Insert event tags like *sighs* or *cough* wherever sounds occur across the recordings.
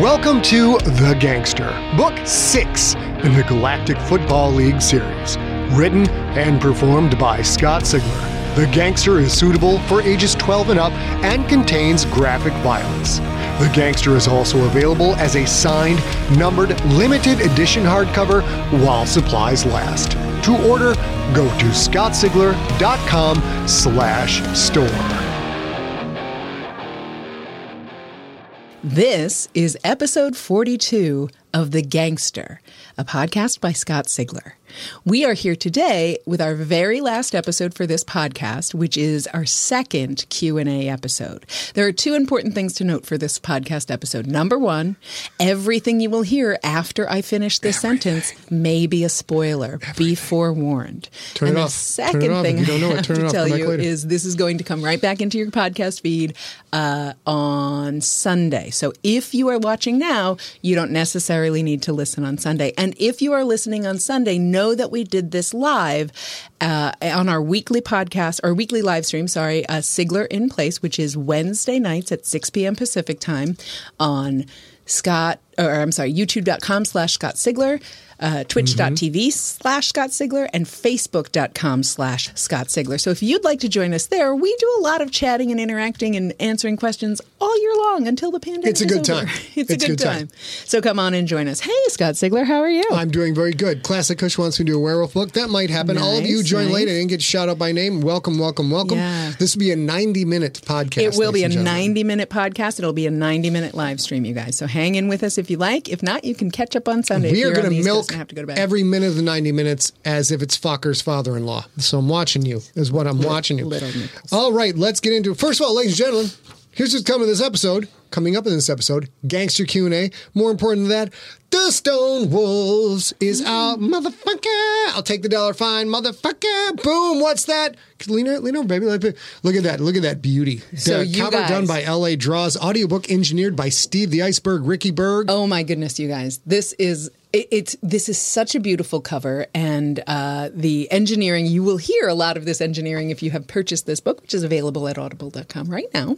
Welcome to The Gangster, Book 6 in the Galactic Football League series. Written and performed by Scott Sigler. The Gangster is suitable for ages 12 and up and contains graphic violence. The Gangster is also available as a signed, numbered, limited edition hardcover while supplies last. To order, go to scottsigler.com slash store. This is episode 42 of The Gangster, a podcast by Scott Sigler. We are here today with our very last episode for this podcast, which is our second Q&A episode. There are two important things to note for this podcast episode. Number 1, everything you will hear after I finish this everything. sentence may be a spoiler. Everything. Be forewarned. Turn and it the off. second thing I have to tell you is this is going to come right back into your podcast feed uh, on Sunday. So if you are watching now, you don't necessarily need to listen on Sunday. And if you are listening on Sunday, know that we did this live uh, on our weekly podcast or weekly live stream. Sorry, uh, Sigler in Place, which is Wednesday nights at 6 p.m. Pacific time on Scott, or I'm sorry, youtube.com slash Scott Sigler uh, twitch.tv mm-hmm. slash Scott Sigler and facebook.com slash Scott Sigler. So if you'd like to join us there, we do a lot of chatting and interacting and answering questions all year long until the pandemic It's a good over. time. *laughs* It's, it's, a good, good time. time. So come on and join us. Hey, Scott Sigler, how are you? I'm doing very good. Classic Kush wants me to do a werewolf book. That might happen. Nice, all of you join nice. late. I didn't get shout out by name. Welcome, welcome, welcome. Yeah. This will be a 90 minute podcast. It will be a 90 minute podcast. It'll be a 90 minute live stream, you guys. So hang in with us if you like. If not, you can catch up on Sunday. We are going to milk have to go to bed. every minute of the 90 minutes as if it's Focker's father in law. So I'm watching you, is what I'm watching you. All right, let's get into it. First of all, ladies and gentlemen, here's what's coming this episode. Coming up in this episode, Gangster Q&A. More important than that, the Stone Wolves is out, motherfucker. I'll take the dollar fine, motherfucker. Boom. What's that? Lean over, lean over, baby. Look at that. Look at that beauty. So the cover guys, done by L.A. Draws. Audiobook engineered by Steve the Iceberg, Riekeberg. Oh my goodness, you guys. This is it, it's this is such a beautiful cover, and uh, the engineering. You will hear a lot of this engineering if you have purchased this book, which is available at Audible.com right now.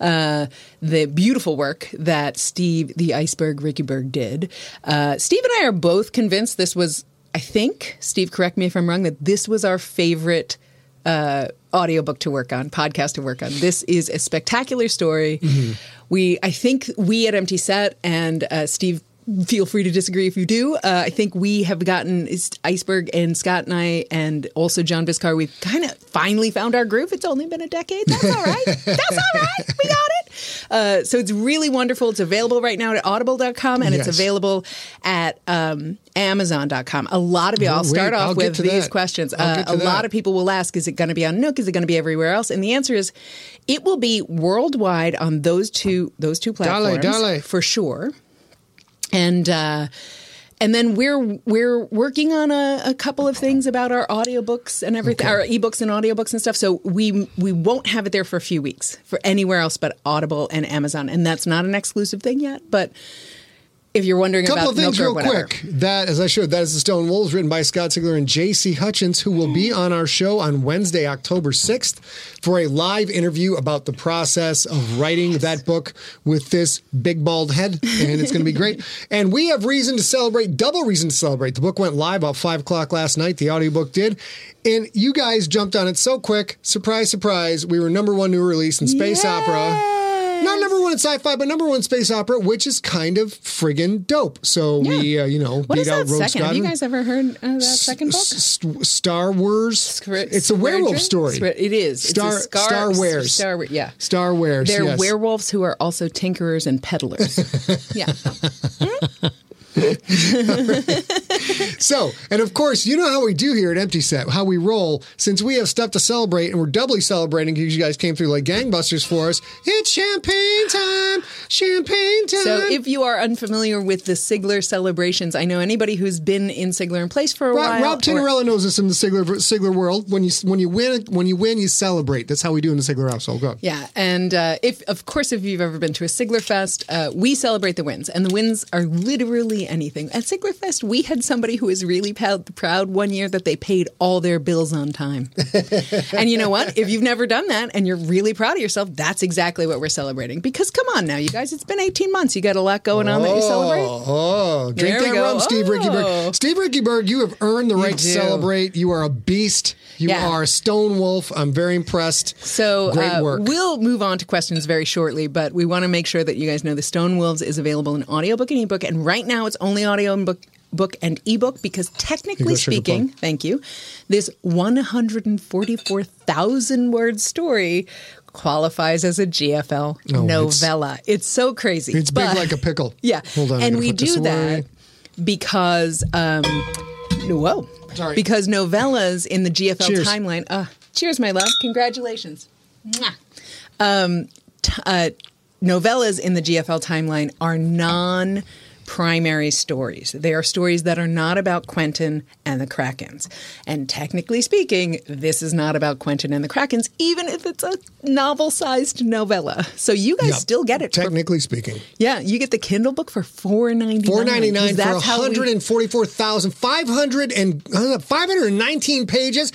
Uh, the beautiful work that Steve the Iceberg Riekeberg did. Uh, Steve and I are both convinced this was. I think Steve, correct me if I'm wrong. That this was our favorite uh, audiobook to work on, podcast to work on. This is a spectacular story. Mm-hmm. We, I think we at Empty Set and uh, Steve feel free to disagree if you do. Uh, I think we have gotten Iceberg and Scott and I, and also John Biscar. We've kind of finally found our groove. It's only been a decade. That's all right. *laughs* That's all right. We got it. Uh, so it's really wonderful. It's available right now at audible.com and yes. it's available at um, amazon.com. A lot of you, I'll start Wait, off I'll with these that. questions. Uh, a that. lot of people will ask, is it going to be on Nook? Is it going to be everywhere else? And the answer is, it will be worldwide on those two those two platforms dale, dale. for sure and uh, and then we're we're working on a, a, couple of things about our audiobooks and everything, okay. our ebooks and audiobooks and stuff. So we we won't have it there for a few weeks for anywhere else but Audible and Amazon, and that's not an exclusive thing yet, but if you're wondering a couple of things real quick. That as i showed that is the stone wolves written by scott sigler and jc hutchins who will be on our show on wednesday october 6th for a live interview about the process of writing that book with this big bald head and it's going to be great. *laughs* And we have reason to celebrate double reason to celebrate. The book went live about 5 o'clock last night. The audiobook did. And you guys jumped on it so quick. Surprise surprise. We were number one new release in space Yay! opera Not number one in sci-fi, but number one in space opera, which is kind of friggin' dope. So we, uh, you know, What beat is out Rogue second? Have you guys ever heard uh, that second book? S- S- Star Wars. Squir- it's a werewolf story. It is. Star it's scar, Star Wars. Star, yeah. Star Wars. They're yes. werewolves who are also tinkerers and peddlers. *laughs* yeah. *laughs* So, and of course, you know how we do here at Empty Set, how we roll. Since we have stuff to celebrate, and we're doubly celebrating because you guys came through like gangbusters for us. It's champagne time, champagne time. So, if you are unfamiliar with the Sigler celebrations, I know anybody who's been in Sigler in place for a Rob, while. Rob or- knows this in the Sigler Sigler world. When you when you win when you win, you celebrate. That's how we do in the Sigler household. Go. Yeah, and uh, if of course if you've ever been to a Sigler Fest, uh, we celebrate the wins, and the wins are literally anything. At Sigler Fest, we had somebody who was really proud, proud one year that they paid all their bills on time. *laughs* and you know what? If you've never done that and you're really proud of yourself, that's exactly what we're celebrating. Because come on now, you guys, it's been 18 months. You got a lot going on that you oh, celebrate. Oh, drink There that rum, Steve Oh. Riekeberg. Steve Riekeberg, you have earned the right to celebrate. You are a beast. You Yeah. are a stone wolf. I'm very impressed. So great uh, work. we'll move on to questions very shortly, but we want to make sure that you guys know the Stone Wolves is available in audiobook and ebook, and right now it's only audio and book. Book and ebook because technically Here you go, sugar speaking, thank you, this 144,000 word story qualifies as a GFL Oh, novella. It's, so crazy. It's big like a pickle. *laughs* Yeah. Hold on, And we do that because, um, whoa. Sorry. Because novellas in the GFL Cheers. timeline. Uh, cheers, my love. Congratulations. Um, t- uh, novellas in the GFL timeline are non primary stories. They are stories that are not about Quentin and the Krakens. And technically speaking, this is not about Quentin and the Krakens, even if it's a novel sized novella. So you guys Yep. still get it. for- Technically speaking. yeah, you get the Kindle book for four ninety nine. Four ninety nine for 144,500 and uh, 519 pages.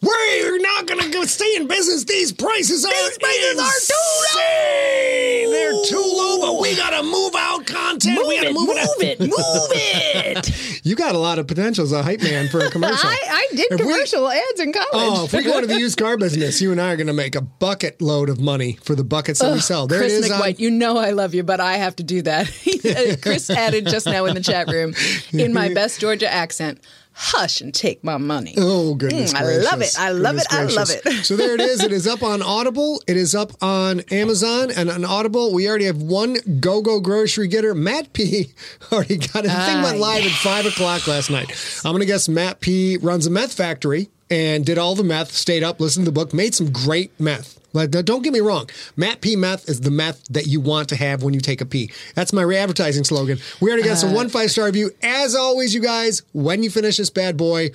We're not going to go stay in business. These prices are These prices are too insane. They're too low, but we got to move out content. we got to move, it, move it. *laughs* You got a lot of potential as a hype man for a *laughs* commercial. I, I did If we- commercial ads in college. Oh, if we go into the used car business, you and I are going to make a bucket load of money for the buckets that we sell. There Chris it is. on- you know I love you, but I have to do that. *laughs* Uh, Chris added just now in the chat room, in my best Georgia accent, hush and take my money. Oh goodness! Mm, I love it. I love Goodness it. I love it. *laughs* so there it is. It is up on Audible. It is up on Amazon and on Audible. We already have one Go Go grocery getter. Matt P *laughs* already got it. The thing Ah, went live at five o'clock last night. I'm gonna guess Matt P runs a meth factory and did all the meth. Stayed up, listened to the book, made some great meth. Like, don't get me wrong. Matt P meth is the meth that you want to have when you take a pee. That's my re-advertising slogan. We already got Uh, some one five star review. As always, you guys, when you finish this bad boy,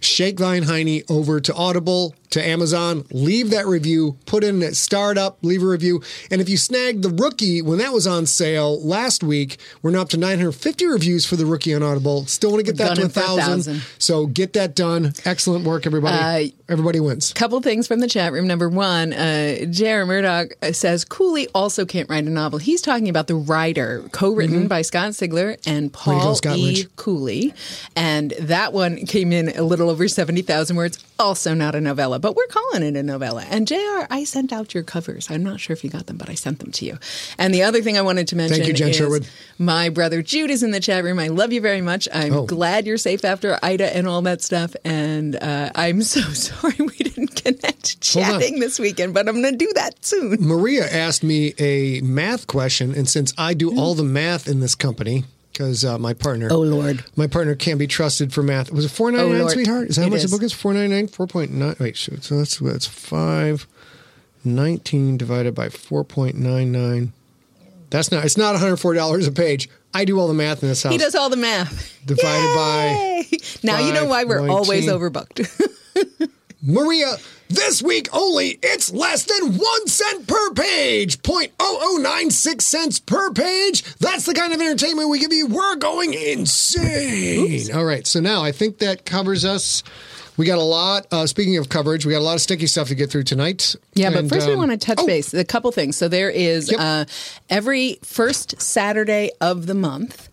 shake Thine Heine over to Audible, to Amazon, leave that review, put in a startup, leave a review. And if you snagged the rookie when that was on sale last week, we're now up to 950 reviews for the rookie on Audible. Still want to get that to a thousand. So get that done. Excellent work, everybody. Uh, everybody wins. Couple things from the chat room. Number one, uh, J.R. Murdoch says Cooley also can't write a novel. He's talking about The writer, co-written by Scott Sigler and Mm-hmm. Way to go, Paul Scott E. Cooley, and that one came in a little over seventy thousand words. Also not a novella, but we're calling it a novella. And JR, I sent out your covers. I'm not sure if you got them, but I sent them to you. And the other thing I wanted to mention Thank you, Jen is Sherwood. my brother Jude is in the chat room. I love you very much. I'm Oh. glad you're safe after Ida and all that stuff. And uh, I'm so *laughs* sorry we didn't connect chatting this weekend, but I'm going to do that soon. Maria asked me a math question, and since I do all the math in this company, because uh, my partner, Oh, Lord. my partner can't be trusted for math. Was it four ninety nine, sweetheart? Is that how much is. the book is? Four ninety nine, four point nine. Wait, shoot. So that's that's five nineteen divided by four point nine nine. That's not. It's not one hundred four dollars a page. I do all the math in this house. He does all the math. Divided by Yay! Now you know why we're five, always overbooked. *laughs* Maria, this week only, it's less than one cent per page. 0.0096 cents per page. That's the kind of entertainment we give you. We're going insane. All right, so now I think that covers us. We got a lot. Uh, speaking of coverage, we got a lot of sticky stuff to get through tonight. Yeah, but And, first we um, want to touch oh, base. A couple things. So there is Yep. uh, every first Saturday of the month,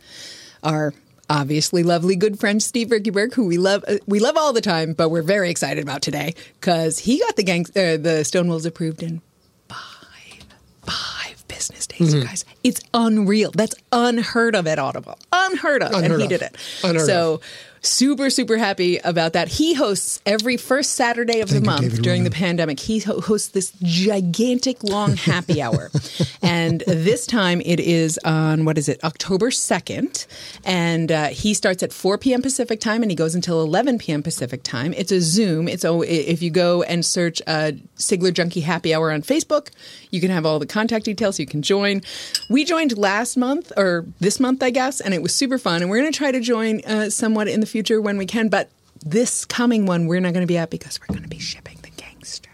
our obviously lovely good friend Steve Riekeberg, who we love, uh, we love all the time, but we're very excited about today because he got the gang, uh, the Stone Wolves approved in five, five business days, you guys. It's unreal. That's unheard of at Audible. Unheard of. and Unheard he of. did it. Unheard so super, super happy about that. He hosts every first Saturday of the Thank you, month during the pandemic. He hosts this gigantic long happy hour. *laughs* and this time it is on, what is it, October 2nd. And uh, he starts at 4 p.m. Pacific time and he goes until 11 p.m. Pacific time. It's a Zoom. It's oh, If you go and search uh, Sigler Junkie Happy Hour on Facebook, you can have all the contact details. You can join. We joined last month or this month, I guess, and it was super fun. And we're going to try to join uh, somewhat in the future when we can. But this coming one, we're not going to be at because we're going to be shipping the gangster,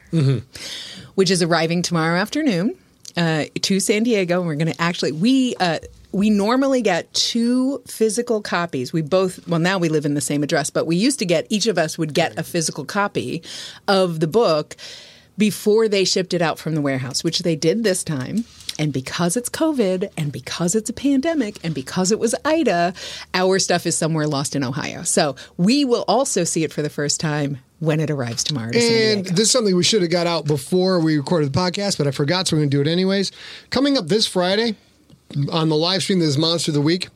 which is arriving tomorrow afternoon uh, to San Diego. And we're going to actually we. Uh, we normally get two physical copies. We both, well, now we live in the same address, but we used to get, each of us would get a physical copy of the book before they shipped it out from the warehouse, which they did this time. And because it's COVID and because it's a pandemic and because it was Ida, our stuff is somewhere lost in Ohio. So we will also see it for the first time when it arrives tomorrow to And this is something we should have got out before we recorded the podcast, but I forgot, so we're going to do it anyways. Coming up this Friday on the live stream, this is Monster of the Week.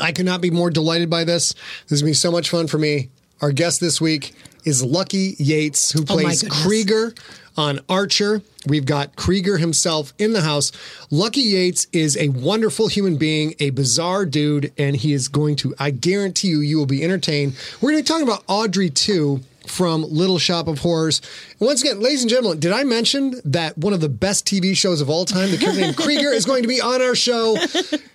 I could not be more delighted by this. This is going to be so much fun for me. Our guest this week is Lucky Yates, who Oh plays goodness. Krieger on Archer. We've got Krieger himself in the house. Lucky Yates is a wonderful human being, a bizarre dude, and he is going to, I guarantee you, you will be entertained. We're going to be talking about Audrey 2 from Little Shop of Horrors. And once again, ladies and gentlemen, did I mention that one of the best TV shows of all time, the character named *laughs* Krieger, is going to be on our show?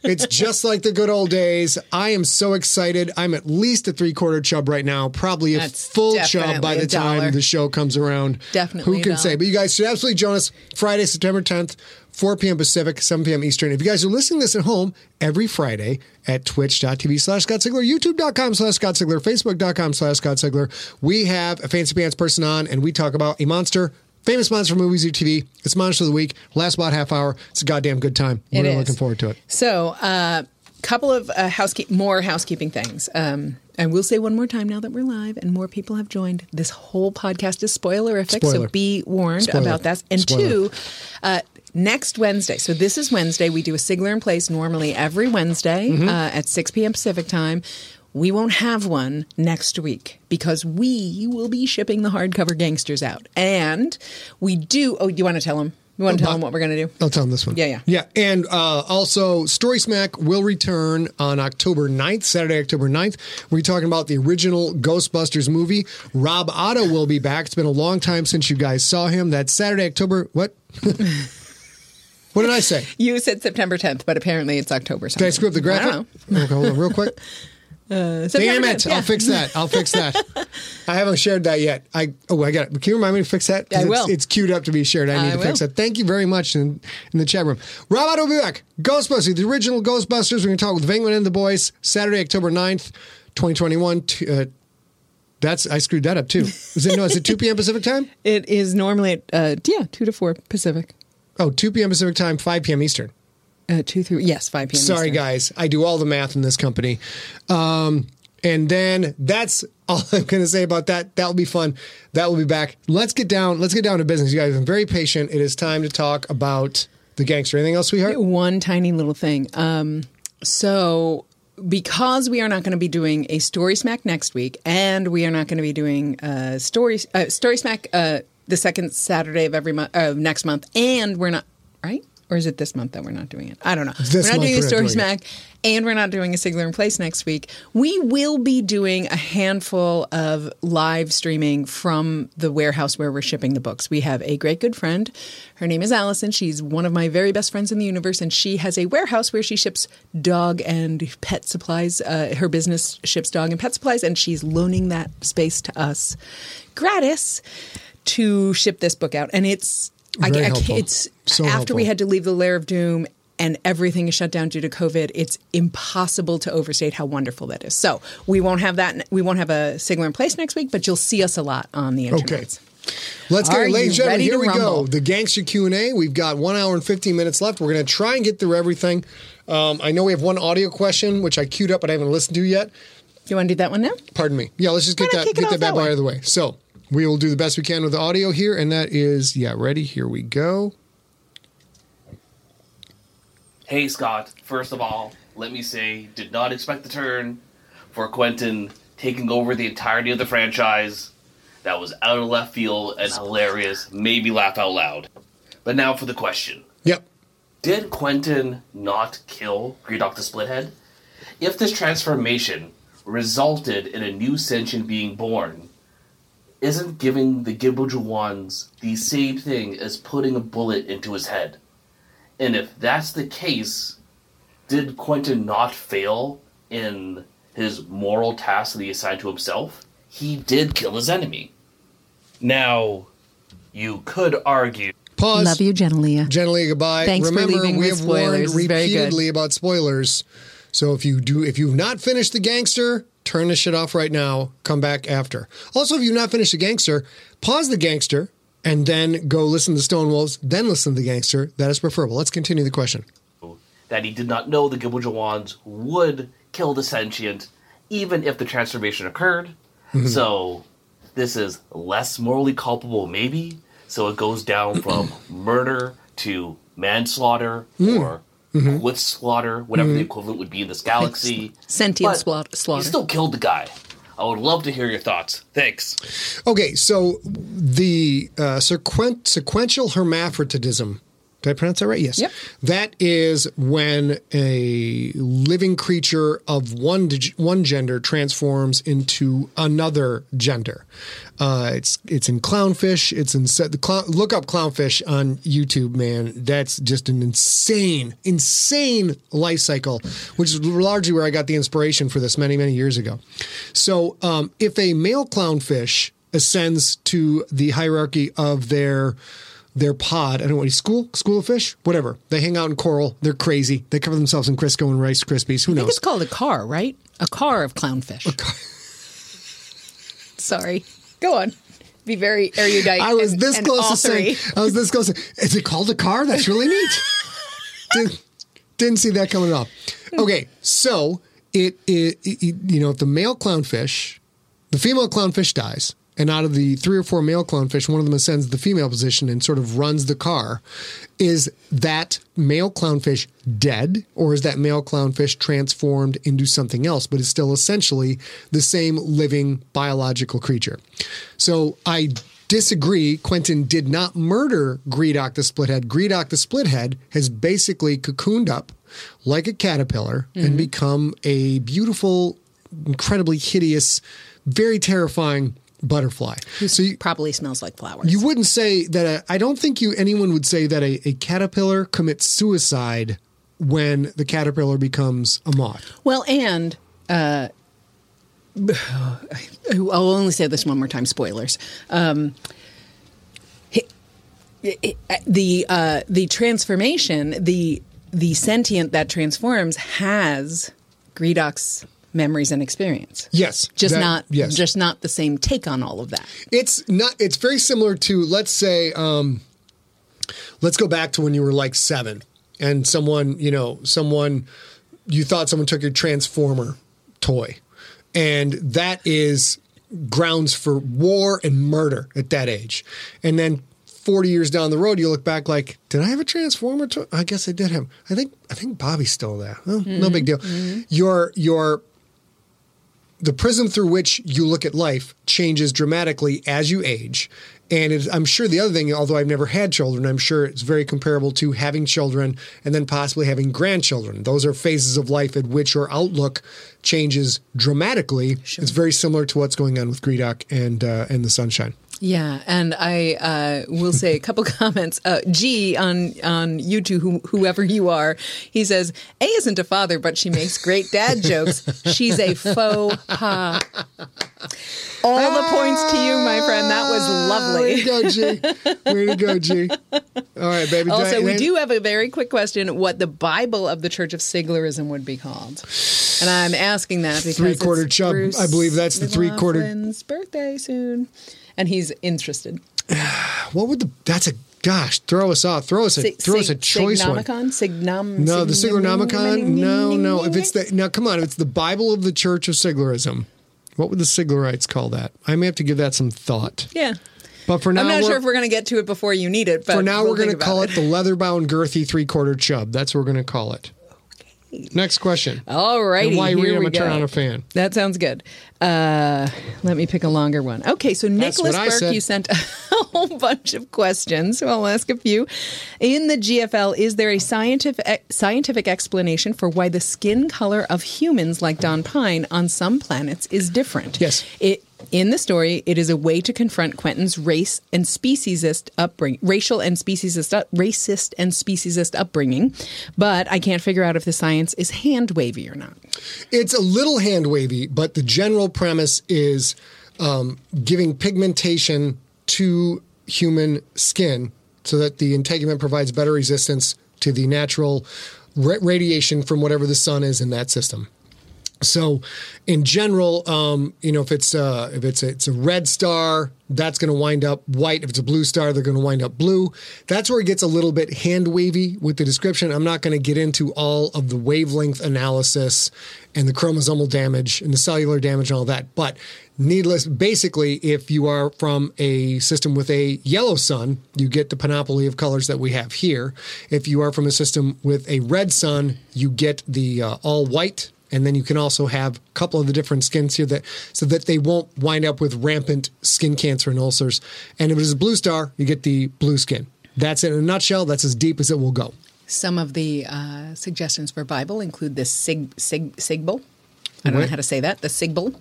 It's just like the good old days. I am so excited. I'm at least a three quarter chub right now, probably a That's full chub by the time dollar. the show comes around. Definitely Who can say? But you guys should absolutely join us Friday, September 10th, 4 p.m. Pacific, 7 p.m. Eastern. If you guys are listening to this at home every Friday at twitch.tv slash Scott Sigler, youtube.com slash Scott Sigler, facebook.com slash Scott Sigler, we have a Fancy Pants person on and we talk about a monster, famous monster from movies or TV. It's Monster of the Week. Lasts about half hour. It's a goddamn good time. We're really looking forward to it. So, a couple of uh, housekeep more housekeeping things. Um, and we'll say one more time now that we're live and more people have joined. This whole podcast is spoilerific, Spoiler. so be warned Spoiler. about that. And Spoiler. two, uh, next Wednesday. So this is Wednesday. We do a Sigler in Place normally every Wednesday Mm-hmm. uh, at 6 p.m. Pacific time. We won't have one next week because we will be shipping the hardcover gangsters out. And we do. Oh, you want to tell them? You want to tell them what we're going to do? I'll tell them this one. Yeah, yeah. Yeah. And uh, also, Story Smack will return on October 9th, Saturday, October 9th. We're talking about the original Ghostbusters movie. Rob Otto will be back. It's been a long time since you guys saw him. That's Saturday, October. What? *laughs* what did I say? *laughs* You said September 10th, but apparently it's October something. Did I screw up the graphic? I don't know. Okay, hold on, real quick. *laughs* September Damn it! 10th, yeah. I'll fix that. I'll fix that. *laughs* I haven't shared that yet. I oh I got it. Can you remind me to fix that? I it's, will. It's queued up to be shared. I need I to fix that. Thank you very much in, in the chat room. Rob will be back. Ghostbusters, the original Ghostbusters. We're going to talk with Venkman and the boys Saturday, October 9th, 2021. Uh, that's I screwed that up too. Is it no? Is it 2 p.m. Pacific time? It is normally at, uh, yeah, 2 to 4 Pacific. Oh, 2 p.m. Pacific time, 5 p.m. Eastern. Uh, 2 through, yes, 5 p.m. Sorry, Eastern. guys. I do all the math in this company. Um, and then that's *laughs* all I'm going to say about that. That will be fun. That will be back. Let's get down. Let's get down to business. You guys have been very patient. It is time to talk about the gangster. Anything else, sweetheart? One tiny little thing. Um, so, because we are not going to be doing a Story Smack next week, and we are not going to be doing a Story uh, Story Smack uh, the second Saturday of every month, uh, next month, and we're not right. Or is it this month that we're not doing it? I don't know. This we're not doing a Story. Smack, and we're not doing a Sigler in Place next week. We will be doing a handful of live streaming from the warehouse where we're shipping the books. We have a great good friend. Her name is Allison. She's one of my very best friends in the universe, and she has a warehouse where she ships dog and pet supplies. Uh, her business ships dog and pet supplies, and she's loaning that space to us gratis to ship this book out. And it's I, I, it's So after we had to leave the lair of doom and everything is shut down due to COVID, it's impossible to overstate how wonderful that is. So we won't have that. We won't have a Sigler in place next week, but you'll see us a lot on the internet. Okay. Let's get Are it, ladies and gentlemen. Here we rumble? go. The gangster Q and A. We've got one hour and fifteen minutes left. We're going to try and get through everything. Um, I know we have one audio question which I queued up, but I haven't listened to yet. Do you want to do that one now? Pardon me. Yeah, let's just get Why that get that bad boy out of the way. So we will do the best we can with the audio here, and that is yeah, ready. Here we go. Hey, Scott, first of all, let me say, did not expect the turn for Quentin taking over the entirety of the franchise. That was out of left field and hilarious, maybe laugh out loud. But now for the question Yep. Did Quentin not kill Gredok the Splithead? If this transformation resulted in a new sentient being born, isn't giving the Gibbojawans the same thing as putting a bullet into his head? And if that's the case, did Quentin not fail in his moral task that he assigned to himself? He did kill his enemy. Now, you could argue Pause. Love you, Genelia. Gently goodbye. Thanks for Remember, leaving we with have warned spoilers. It's very good. repeatedly about spoilers. So if you do, if you've not finished the gangster, turn this shit off right now. Come back after. Also, if you've not finished the gangster, pause the gangster and then go listen to Stone Wolves. Then listen to the gangster. That is preferable. Let's continue the question. that he did not know the Gibbojawans would kill the sentient, even if the transformation occurred. Mm-hmm. So, this is less morally culpable, maybe. So it goes down from *clears throat* murder to manslaughter or hmm. With slaughter, whatever the equivalent would be in this galaxy. Sentient slaughter. He still killed the guy. I would love to hear your thoughts. Thanks. Okay, so the uh, sequen- sequential hermaphroditism. Did I pronounce that right? Yes. Yep. That is when a living creature of one dig- one gender transforms into another gender. Uh, it's it's in clownfish. It's in the clown, look up clownfish on YouTube, man. That's just an insane, insane life cycle, which is largely where I got the inspiration for this many many years ago. So um, if a male clownfish ascends to the hierarchy of their their pod. I don't know what school, school of fish, whatever. They hang out in coral. They're crazy. They cover themselves in Crisco and Rice Krispies. Who knows? it's called a car, right? A car of clownfish. *laughs* Sorry. Go on. Be very erudite. I was and- this and close to saying. I was this close. To, is it called a car? That's really neat. *laughs* didn't, didn't see that coming up. Okay, so it, it, it you know if the male clownfish, the female clownfish dies, and out of the three or four male clownfish, one of them ascends the female position and sort of runs the car. Is that male clownfish dead, or is that male clownfish transformed into something else, but is still essentially the same living biological creature? So I disagree. Quentin did not murder Gredok the Splithead. Gredok the Splithead has basically cocooned up like a caterpillar and mm-hmm. become a beautiful, incredibly hideous, very terrifying butterfly. So you, Probably smells like flowers. you wouldn't say that. I don't think you anyone would say that a, a caterpillar commits suicide when the caterpillar becomes a moth. Well, and uh, *sighs* I'll only say this one more time. Spoilers. Um, he- he- the uh, the transformation, the the sentient that transforms has Gredok's memories and experience. Yes, Just that- not yes. just not the same take on all of that. It's not. It's very similar to let's say, um, let's go back to when you were like seven, and someone, you know, someone, you thought someone took your transformer toy, and that is grounds for war and murder at that age, and then. 40 years down the road, you look back like, did I have a transformer? Toy? I guess I did have. I think I think Bobby stole that. Well, No big deal. Your your the prism through which you look at life changes dramatically as you age. And it, I'm sure the other thing, although I've never had children, I'm sure it's very comparable to having children and then possibly having grandchildren. Those are phases of life at which your outlook changes dramatically. It's very similar to what's going on with Gredok and uh, and the Sunshine. Yeah, and I uh, will say a couple *laughs* comments. Uh, G on on YouTube, who, whoever you are, he says A isn't a father, but she makes great dad jokes. She's a faux pas. All the points to you, my friend. That was lovely. Way to go, G. Way to go, G. All right, baby. Also, we do have a very quick question: what the Bible of the Church of Siglerism would be called? And I'm asking that because Three-quarter chub. Bruce I believe that's the three-quarter- birthday soon, and he's interested. *sighs* What would the? That's a gosh. Throw us off. Throw us a. Throw us a choice one. Signum. No, the sign- Siglonomicon. No, no. If it's the now, come on. If it's the Bible of the Church of Siglerism, what would the Siglerites call that? I may have to give that some thought. Yeah. But for now, I'm not sure if we're going to get to it before you need it. But For now, we're going to call about it the leather bound, girthy three quarter chub. That's what we're going to call it. Next question. All righty. Why here read? I'm we a turn on a fan. That sounds good. Uh, let me pick a longer one. Okay, so That's Nicholas Burke, said. you sent *laughs* a whole bunch of questions. So I'll ask a few. In the GFL, is there a scientific scientific explanation for why the skin color of humans, like Don Pine, on some planets is different? Yes. It in the story, it is a way to confront Quentin's race and speciesist upbringing, racial and speciesist, up, racist and speciesist upbringing. But I can't figure out if the science is hand wavy or not. It's a little hand wavy, but the general premise is um, giving pigmentation to human skin so that the integument provides better resistance to the natural ra- radiation from whatever the sun is in that system. So, in general, um, you know, if it's uh, if it's a, it's a red star, that's going to wind up white. If it's a blue star, they're going to wind up blue. That's where it gets a little bit hand wavy with the description. I'm not going to get into all of the wavelength analysis and the chromosomal damage and the cellular damage and all that. But needless, basically, if you are from a system with a yellow sun, you get the panoply of colors that we have here. If you are from a system with a red sun, you get the uh, all white and then you can also have a couple of the different skins here that so that they won't wind up with rampant skin cancer and ulcers. And if it is a blue star, you get the blue skin. That's it in a nutshell. That's as deep as it will go. Some of the uh, suggestions for Bible include the sig, sig, sigbal. I don't know how to say that. The sigbal.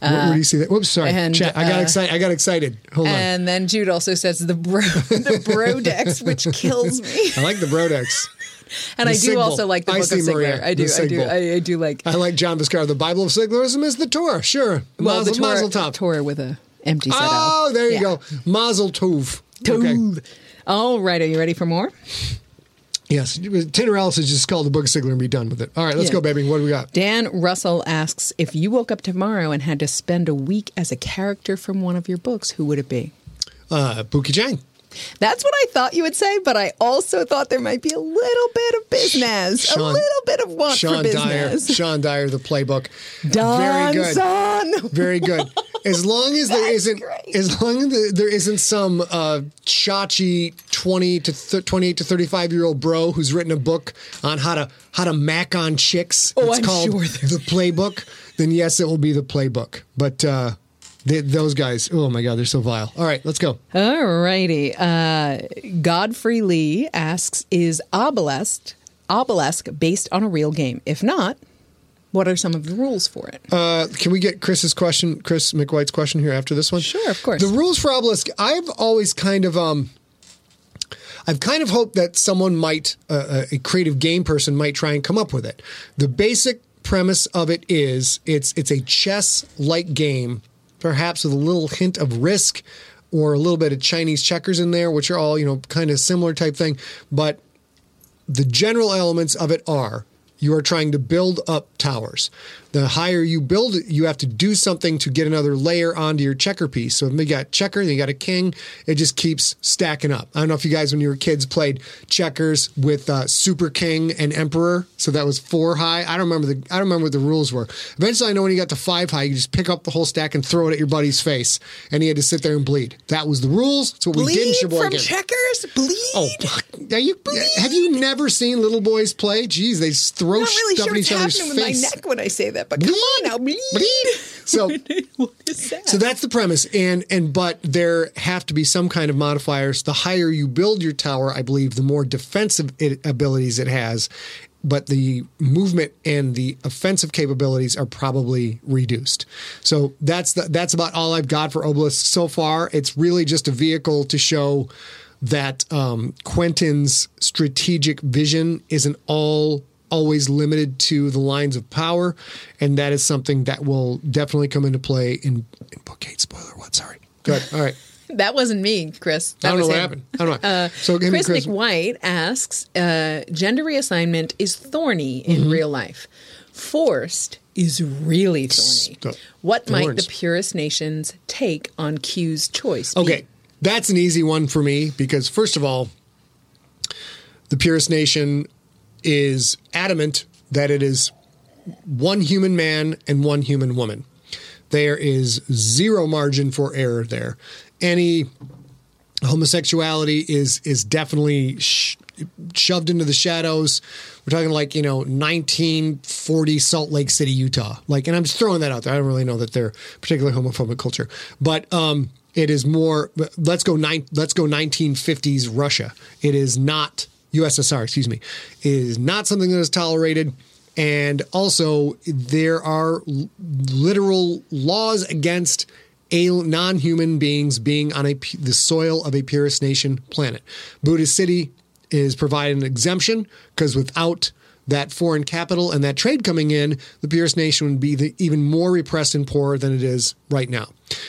Where, where do you see that? Whoops, sorry. and, Chat, I got uh, excited. I got excited. Hold on. And then Jude also says the bro, *laughs* the brodex, which kills me. *laughs* I like the Brodex. And The I do sigbal. also like the I Book of Sigler. I do. I do. I, I do like. I like John Viscar. The Bible of Siglerism is the Torah. Sure. Well, Mazel, the Torah, mazel tov. Torah with a empty set Oh, there you Yeah. go. Mazel tov. Okay. All right, are you ready for more? Yes. Tanner Ellis has just called the Book of Sigler and be done with it. All right, let's Yeah. go, baby. What do we got? Dan Russell asks if you woke up tomorrow and had to spend a week as a character from one of your books, who would it be? Uh, Pookie Chang. That's what I thought you would say, but I also thought there might be a little bit of business, a little bit of want Sean for Dyer. business. Sean Dyer, the playbook. Don Very good. son. Very good. As long as there isn't, great. as long as there- there isn't some uh, chachi twenty to th- twenty-eight to thirty-five year old bro who's written a book on how to how to mac on chicks. Oh, it's I'm called sure the playbook. Then yes, it will be the playbook. But uh, th- those guys, oh my god, they're so vile. All right, let's go. All righty. Uh, Godfrey Lee asks Is Obelisk, Obelisk based on a real game? If not, what are some of the rules for it? Uh, can we get Chris's question, Chris McWhite's question here after this one? Sure, of course. The rules for Obelisk, I've always kind of um, I've kind of hoped that someone might, uh, a creative game person, might try and come up with it. The basic premise of it is it's it's a chess-like game, perhaps with a little hint of risk or a little bit of Chinese checkers in there, which are all you know kind of similar type thing, but the general elements of it are you are trying to build up towers. The higher you build it, you have to do something to get another layer onto your checker piece. So if you got checker, then you got a king, it just keeps stacking up. I don't know if you guys, when you were kids, played checkers with uh, Super King and Emperor. So that was four high. I don't remember the I don't remember what the rules were. Eventually, I know when you got to five high, you just pick up the whole stack and throw it at your buddy's face, and he had to sit there and bleed. That was the rules. That's what we did in Bleed Sheboygan. from checkers? Bleed? Oh, are you, bleed. have you never seen little boys play? Jeez, they throw I'm not really stuff sure what's each other's happening with face. my neck when I say that, but come on now, bleed. Bleed. *laughs* So, what is that? so that's the premise, and and but there have to be some kind of modifiers. The higher you build your tower, I believe, the more defensive it, abilities it has. But the movement and the offensive capabilities are probably reduced. So that's the, that's about all I've got for Obelisk so far. It's really just a vehicle to show that um, Quentin's strategic vision isn't all always limited to the lines of power, and that is something that will definitely come into play in in book eight. Spoiler what? Sorry. Good. All right. *laughs* that wasn't me, Chris. That I don't know what him. happened. I don't know. *laughs* so Chris, Chris. McWhite asks, uh, gender reassignment is thorny in Mm-hmm. real life. Forced is really thorny. St- What might the purest nations take on Q's choice? be? Okay, that's an easy one for me because first of all, the Purist Nation is adamant that it is one human man and one human woman. There is zero margin for error there. any homosexuality is is definitely sh- shoved into the shadows. We're talking like you know 1940 Salt Lake City, Utah. Like, and I'm just throwing that out there. I don't really know that they're particularly homophobic culture, but um, it is more. Let's go nine. Let's go 1950s Russia. It is not USSR. Excuse me. is not something that is tolerated. And also, there are literal laws against al- non-human beings being on a the soil of a purest nation planet. Buddhist City is providing an exemption because without that foreign capital and that trade coming in, the purest nation would be the, even more repressed and poor than it is right now.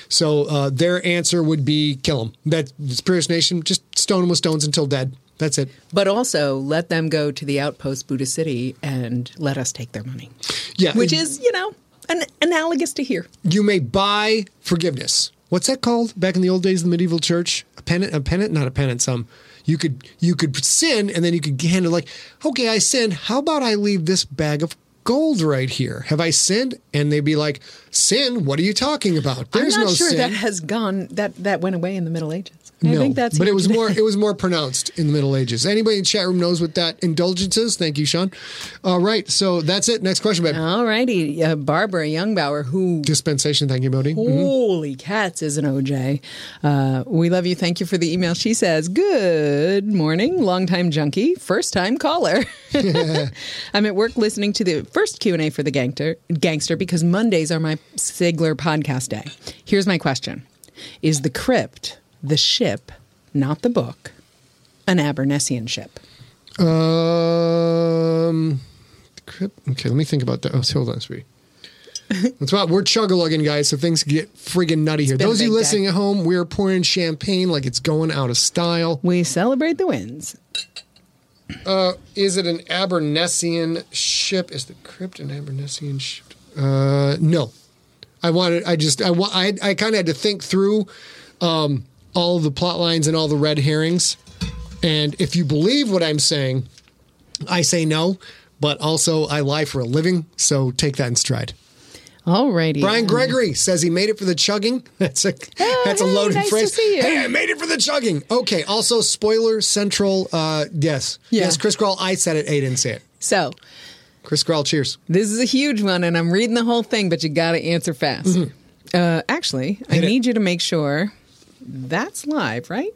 So uh, their answer would be kill them. That purest nation just stone them with stones until dead. That's it. But also let them go to the outpost Buddha City and let us take their money. Yeah, Which is, you know, an, analogous to here. you may buy forgiveness. What's that called? Back in the old days of the medieval church, a pennant, a not a pennant. Um, you could you could sin, and then you could hand it like, okay, I sinned. How about I leave this bag of gold right here? Have I sinned? And they'd be like, sin? What are you talking about? There's I'm not no sure sin. that has gone that that went away in the Middle Ages. I no, think that's but it was more it was more pronounced in the Middle Ages. Anybody in the chat room knows what that indulgence is? Thank you, Sean. All right, so that's it. Next question, babe. All righty, uh, Barbara Youngbauer, who Dispensation. Thank you, Bodie. Holy cats is an OJ. Uh, we love you. Thank you for the email. She says, Good morning, longtime junkie, first time caller. *laughs* *laughs* I'm at work listening to the first Q&A for the gangster, gangster because Mondays are my Sigler podcast day. Here's my question. Is the crypt the ship, not the book, an Abernessian ship? Um. Okay, let me think about that. Oh, hold on, sweetie. *laughs* That's why we're chug-a-lugging, guys. So things get friggin' nutty here. Those of you listening day. at home, we're pouring champagne like it's going out of style. We celebrate the wins. Uh, is it an Abernessian ship? Is the crypt an Abernessian ship? Uh, no. I wanted. I just. I. I, I kind of had to think through um, all the plot lines and all the red herrings. And if you believe what I'm saying, I say no. But also, I lie for a living, so take that in stride. All righty. Brian Gregory says he made it for the chugging. *laughs* That's a that's a loaded nice phrase. Hey, I made it for the chugging. Okay. Also, spoiler central. Uh, yes, Yeah. yes. Chris Grawl. I said it. A didn't say it. So, Chris Grawl. Cheers. This is a huge one, and I'm reading the whole thing, but you got to answer fast. Uh, actually, I Hit it. need you to make sure that's live, right?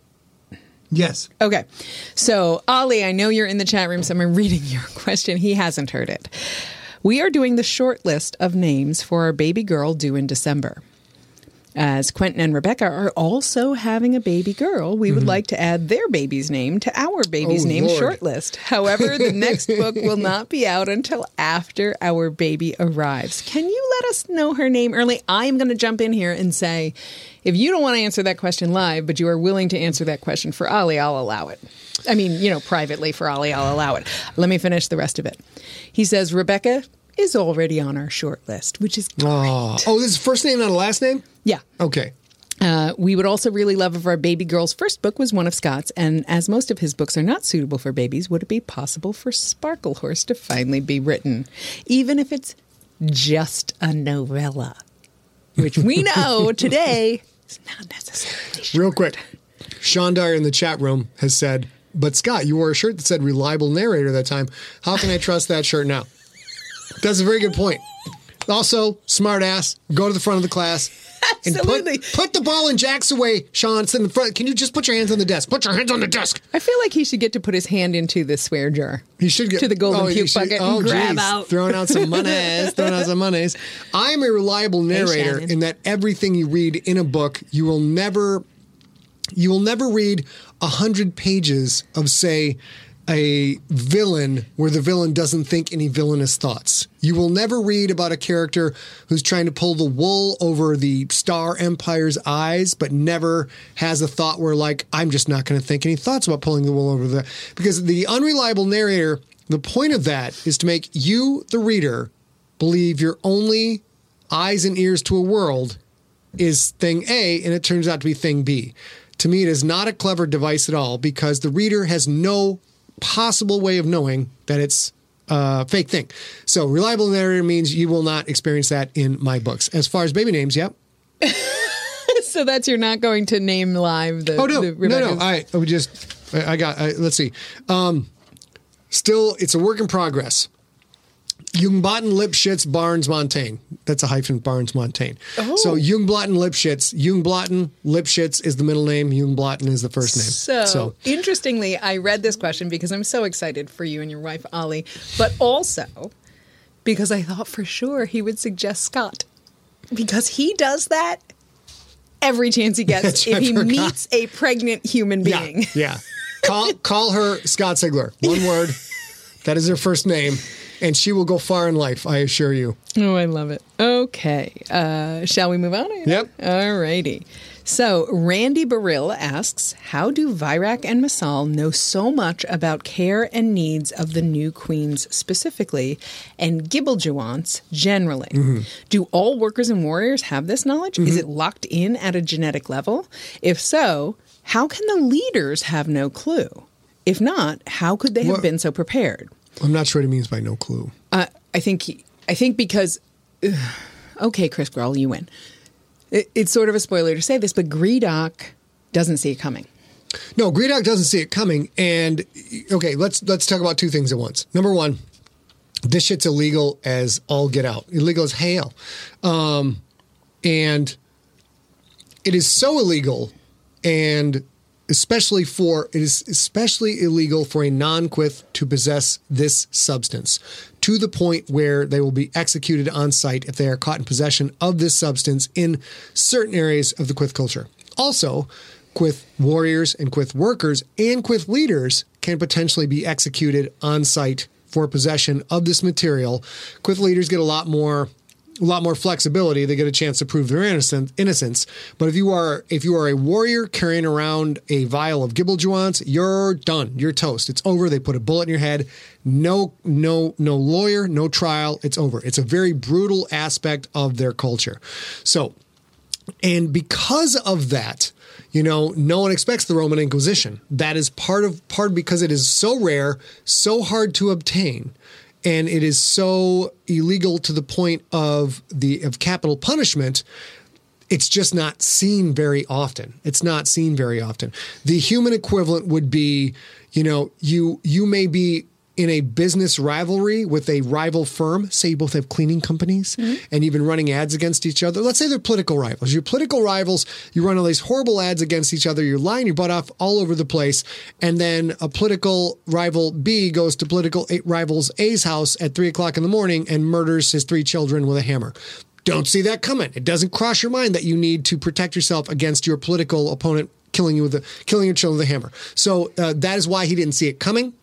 Yes. Okay. So, Ali, I know you're in the chat room, so I'm reading your *laughs* question. He hasn't heard it. We are doing the short list of names for our baby girl due in December. As Quentin and Rebecca are also having a baby girl, we would mm-hmm. like to add their baby's name to our baby's Oh, name Lord. short list. However, the *laughs* next book will not be out until after our baby arrives. Can you let us know her name early? I am going to jump in here and say if you don't want to answer that question live, but you are willing to answer that question for Ali, I'll allow it. I mean, you know, privately for Ali, I'll allow it. Let me finish the rest of it. He says Rebecca is already on our short list, which is great. Oh, oh, this is first name, not a last name. Yeah. Okay. Uh, we would also really love if our baby girl's first book was one of Scott's, and as most of his books are not suitable for babies, would it be possible for Sparkle Horse to finally be written, even if it's just a novella, which we *laughs* know today is not necessarily. Short. Real quick, Sean Dyer in the chat room has said, "But Scott, you wore a shirt that said reliable narrator that time. How can I trust that shirt now?" That's a very good point. Also, smart ass, go to the front of the class. And Absolutely. put, put the ball and jacks away, Sean. It's in the front. Can you just put your hands on the desk? Put your hands on the desk. I feel like he should get to put his hand into the swear jar. He should get to the golden oh, he puke should- bucket oh, and grab geez. out. throwing out some monies, *laughs* throwing out some monies. I am a reliable narrator Shannon. in that everything you read in a book, you will never, you will never read a hundred pages of say a villain where the villain doesn't think any villainous thoughts. You will never read about a character who's trying to pull the wool over the Star Empire's eyes, but never has a thought where, like, I'm just not going to think any thoughts about pulling the wool over the. Because the unreliable narrator, the point of that is to make you, the reader, believe your only eyes and ears to a world is thing A, and it turns out to be thing B. To me, it is not a clever device at all because the reader has no possible way of knowing that it's a fake thing. So, reliable narrator means you will not experience that in my books. As far as baby names, yep. *laughs* so that's you're not going to name live the. Oh no, the no, no! I, I would just, I, I got. I, let's see. Um, still, it's a work in progress. Jungblatten, Lipschitz, Barnes, Montaigne. That's a hyphen, Barnes, Montaigne. Oh. So Jungblatten, Lipschitz. Jungblatten, Lipschitz is the middle name. Jungblatten is the first name. So, so interestingly, I read this question because I'm so excited for you and your wife, Ollie, but also because I thought for sure he would suggest Scott because he does that every chance he gets *laughs* if he meets a pregnant human yeah, being. yeah. Call call her Scott Sigler. One *laughs* word. That is her first name, and she will go far in life. I assure you. Oh, I love it. Okay. Uh, shall we move on? Yep. All righty. So, Randy Baril asks How do Virak and Masal know so much about care and needs of the new queens specifically and Gibbeljuwants generally? Mm-hmm. Do all workers and warriors have this knowledge? Is it locked in at a genetic level? If so, how can the leaders have no clue? If not, how could they have What- been so prepared? I'm not sure what he means by no clue. Uh, I think he, I think because ugh, *sighs* okay, Chris Grohl, you win. It, it's sort of a spoiler to say this, but Gredok doesn't see it coming. No, Gredok doesn't see it coming. And okay, let's let's talk about two things at once. Number one, this shit's illegal as all get out. Illegal as hell. Um, and it is so illegal and especially for it is especially illegal for a non-quith to possess this substance to the point where they will be executed on site if they are caught in possession of this substance in certain areas of the quith culture. Also quith warriors and quith workers and quith leaders can potentially be executed on site for possession of this material. Quith leaders get a lot more a lot more flexibility. They get a chance to prove their innocence. But if you are if you are a warrior carrying around a vial of Gibbeljuwants, you're done. You're toast. It's over. They put a bullet in your head. No, no, no lawyer, no trial. It's over. It's a very brutal aspect of their culture. So, and because of that, you know, no one expects the Roman Inquisition. That is part of part because it is so rare, so hard to obtain and it is so illegal to the point of the of capital punishment. It's just not seen very often. It's not seen very often. The human equivalent would be you know you you may be in a business rivalry with a rival firm say you both have cleaning companies and you've been running ads against each other let's say they're political rivals You're political rivals you run all these horrible ads against each other you're lying your butt off all over the place and then a political rival b goes to political rivals a's house at three o'clock in the morning and murders his three children with a hammer don't see that coming. It doesn't cross your mind that you need to protect yourself against your political opponent killing you with a killing your children with a hammer. So uh, that is why he didn't see it coming.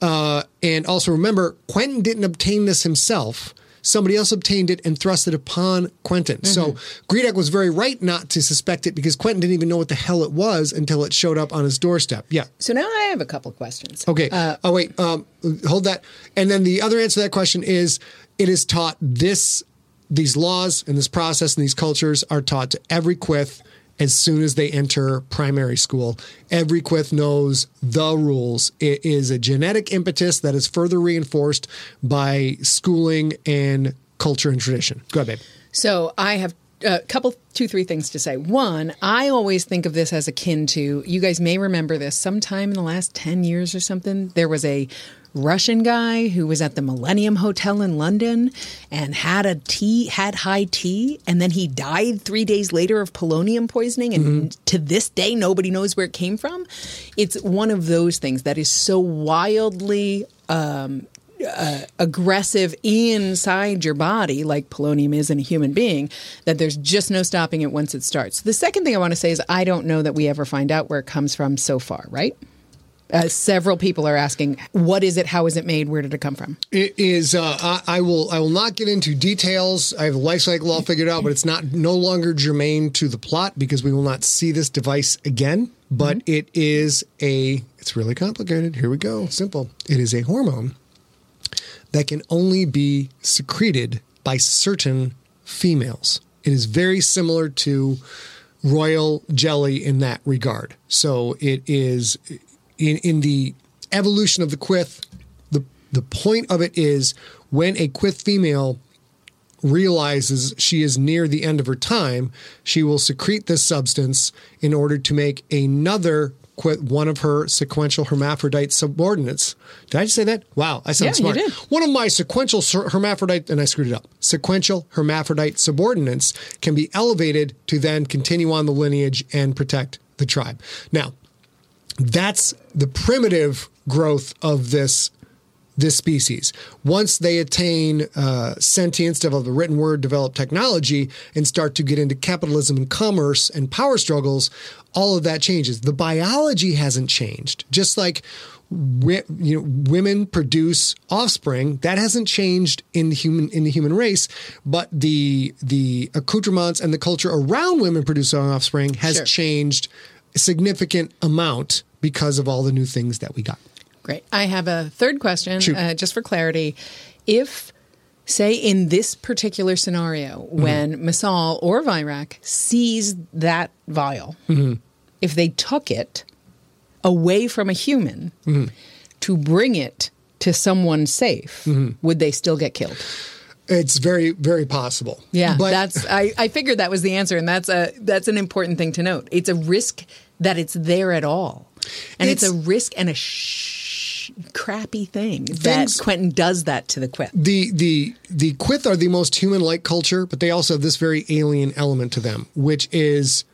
Uh, and also remember, Quentin didn't obtain this himself. Somebody else obtained it and thrust it upon Quentin. So Gredok was very right not to suspect it because Quentin didn't even know what the hell it was until it showed up on his doorstep. Yeah. So now I have a couple questions. Okay. oh wait. Um, hold that. And then the other answer to that question is: it is taught this, these laws and this process and these cultures are taught to every quith as soon as they enter primary school. Every quith knows the rules. It is a genetic impetus that is further reinforced by schooling and culture and tradition. Go ahead, babe. So I have a couple, two, three things to say. One, I always think of this as akin to, you guys may remember this, sometime in the last 10 years or something, there was a Russian guy who was at the Millennium Hotel in London and had a tea, had high tea, and then he died three days later of polonium poisoning. And mm-hmm. to this day, nobody knows where it came from. It's one of those things that is so wildly um, uh, aggressive inside your body, like polonium is in a human being, that there's just no stopping it once it starts. The second thing I want to say is I don't know that we ever find out where it comes from so far, right? Uh, several people are asking, what is it? How is it made? Where did it come from? It is. Uh, I, I will. I will not get into details. I have the life cycle all figured out, but it's not no longer germane to the plot because we will not see this device again. But it is a. It's really complicated. Here we go. Simple. It is a hormone that can only be secreted by certain females. It is very similar to royal jelly in that regard. So it is in in the evolution of the quith. The the point of it is when a quith female realizes she is near the end of her time, she will secrete this substance in order to make another quit one of her sequential hermaphrodite subordinates. Did I just say that? Wow, I sound Yeah, you smart. did. One of my sequential hermaphrodite, and I screwed it up. Sequential hermaphrodite subordinates can be elevated to then continue on the lineage and protect the tribe. Now, that's the primitive growth of this this species. Once they attain uh, sentience, develop the written word, develop technology, and start to get into capitalism and commerce and power struggles, all of that changes. The biology hasn't changed. Just like you know, women produce offspring, that hasn't changed in the human in the human race. But the the accoutrements and the culture around women producing offspring has Sure. changed a significant amount because of all the new things that we got. Great. I have a third question, uh, just for clarity. If, say, in this particular scenario, Mm-hmm. when Masal or Virak sees that vial, Mm-hmm. if they took it away from a human Mm-hmm. to bring it to someone safe, Mm-hmm. would they still get killed? It's very, very possible. Yeah, but that's I, I figured that was the answer, and that's a that's an important thing to note. It's a risk that it's there at all, and it's, It's- a risk and a sh- crappy thing Things- that Quentin does that to the Quith. the the the Quith are the most human-like culture, but they also have this very alien element to them, which is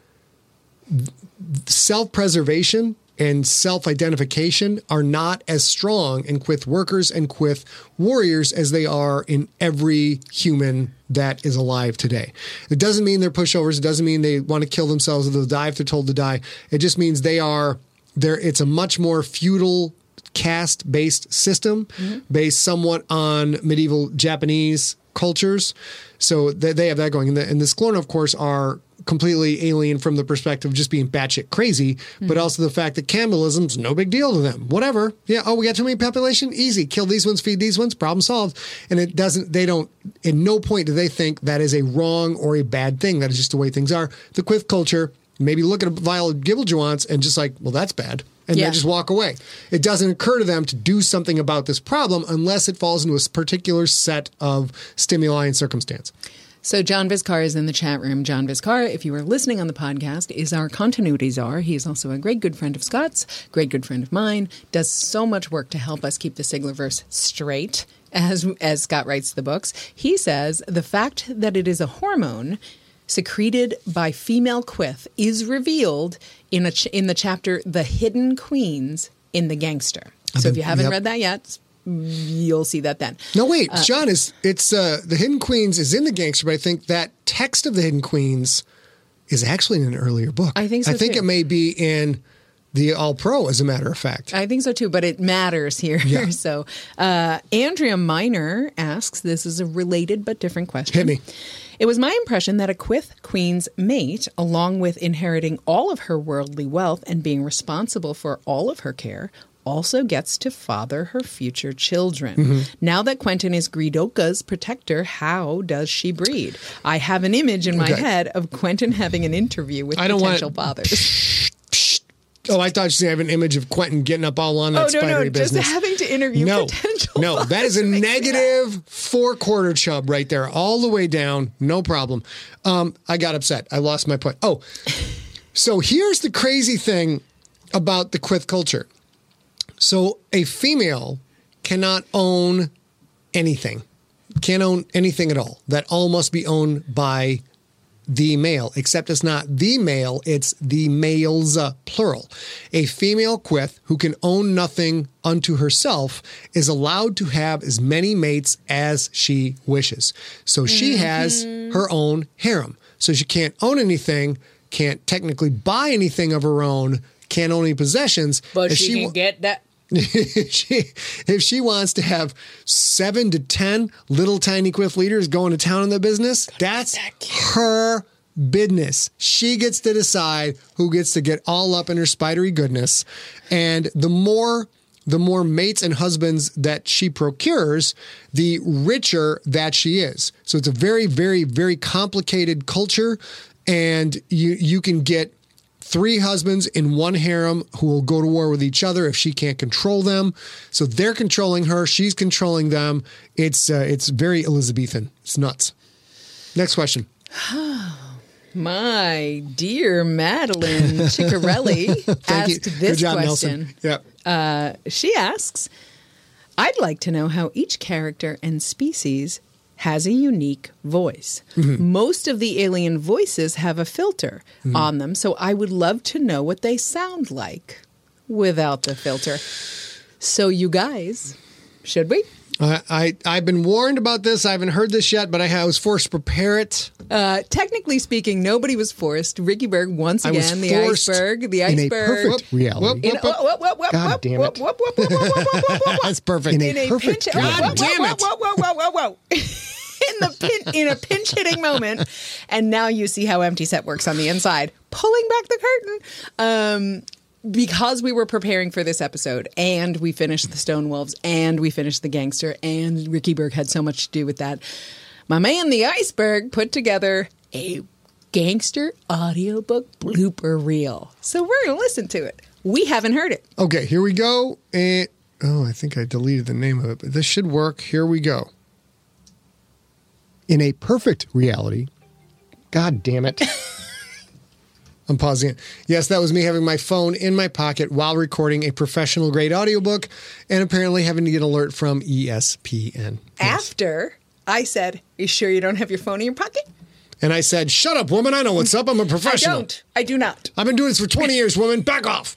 self-preservation and self-identification are not as strong in Quith workers and Quith warriors as they are in every human that is alive today. It doesn't mean they're pushovers. It doesn't mean they want to kill themselves or they'll die if they're told to die. It just means they are there. It's a much more feudal caste based system mm-hmm. based somewhat on medieval Japanese cultures. So they, they have that going. And the, and the Sklorno, of course, are completely alien from the perspective of just being batshit crazy, but mm-hmm. also the fact that cannibalism's no big deal to them. Whatever. Yeah. Oh, we got too many population? Easy. Kill these ones, feed these ones, problem solved. And it doesn't, they don't, in no point do they think that is a wrong or a bad thing. That is just the way things are. The Quith culture, maybe look at a vial of Gibbeljawants and just like, well, that's bad. And Yeah. they just walk away. It doesn't occur to them to do something about this problem unless it falls into a particular set of stimuli and circumstance. So John Vizcar is in the chat room. John Vizcar, if you are listening on the podcast, is our continuity czar. He is also a great good friend of Scott's, great good friend of mine. Does so much work to help us keep the Siglerverse straight. As as Scott writes the books, he says the fact that it is a hormone secreted by female quith is revealed in a ch- in the chapter "The Hidden Queens" in the Gangster. So if you haven't yep. read that yet, you'll see that then. No, wait, John is it's uh the Hidden Queens is in the gangster, but I think that text of the Hidden Queens is actually in an earlier book. I think so, I think too. it may be in the All Pro, as a matter of fact. I think so too, but it matters here. Yeah. *laughs* so, uh, Andrea Miner asks this is a related but different question. Hit me. It was my impression that a Quith Queen's mate, along with inheriting all of her worldly wealth and being responsible for all of her care, also gets to father her future children. Mm-hmm. Now that Quentin is Gredok's protector, how does she breed? I have an image in my Okay. head of Quentin having an interview with I don't want- potential fathers. *laughs* Oh, I thought you said I have an image of Quentin getting up all on that Oh no, spidery no, business. just having to interview no, potential. no, that is a fathers makes *laughs* me negative four quarter chub right there, all the way down. No problem. Um, I got upset. I lost my point. Oh, *laughs* so here's the crazy thing about the Quith culture. So a female cannot own anything, can't own anything at all. That all must be owned by the male, except it's not the male, it's the males, uh, plural. A female quith who can own nothing unto herself is allowed to have as many mates as she wishes. So she has her own harem. So she can't own anything, can't technically buy anything of her own, can't own any possessions. But If she, can wa- get that. If *laughs* she if she wants to have seven to ten little tiny quith leaders going to town in the business, that's her business. She gets to decide who gets to get all up in her spidery goodness. And the more the more mates and husbands that she procures, the richer that she is. So it's a very, very, very complicated culture. And you you can get three husbands in one harem who will go to war with each other if she can't control them. So they're controlling her, she's controlling them. It's uh, it's very Elizabethan. It's nuts. Next question. *sighs* My dear Madeline Ciccarelli *laughs* you. asked Good this job, question. Nelson. Yep. She asks, I'd like to know how each character and species has a unique voice. Mm-hmm. Most of the alien voices have a filter mm-hmm. on them, so I would love to know what they sound like without the filter. So, you guys, should we? I I've been warned about this. I haven't heard this yet, but I, I was forced to prepare it. Uh, technically speaking, nobody was forced. Riekeberg once again, the iceberg, the iceberg, in a perfect reality. God damn it! That's perfect. In a perfect reality. God damn it! *laughs* in the pin, in a pinch hitting moment, and now you see how empty set works on the inside. Pulling back the curtain. Um, because we were preparing for this episode and we finished the Stone Wolves and we finished the Gangster and Riekeberg had so much to do with that. My man, the Iceberg, put together a gangster audiobook blooper reel. So we're going to listen to it. We haven't heard it. Okay, here we go. And oh, I think I deleted the name of it, but this should work. Here we go. In a perfect reality, God damn it. *laughs* I'm pausing it. Yes, that was me having my phone in my pocket while recording a professional grade audiobook and apparently having to get an alert from ESPN. Yes. After I said, You sure you don't have your phone in your pocket? And I said, Shut up, woman. I know what's up. I'm a professional. I don't. I do not. I've been doing this for 20 years, woman. Back off.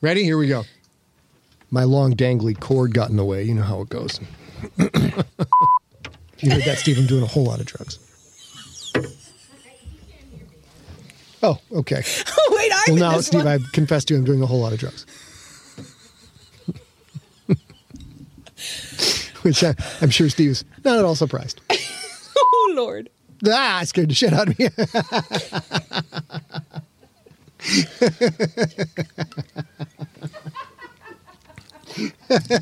Ready? Here we go. My long dangly cord got in the way. You know how it goes. *laughs* you heard that, Steve? I'm doing a whole lot of drugs. Oh, okay. *laughs* Wait, I'm Well, now, Steve. I've confessed to you I'm doing a whole lot of drugs. *laughs* Which I, I'm sure Steve's not at all surprised. oh, Lord. Ah, scared the shit out of me.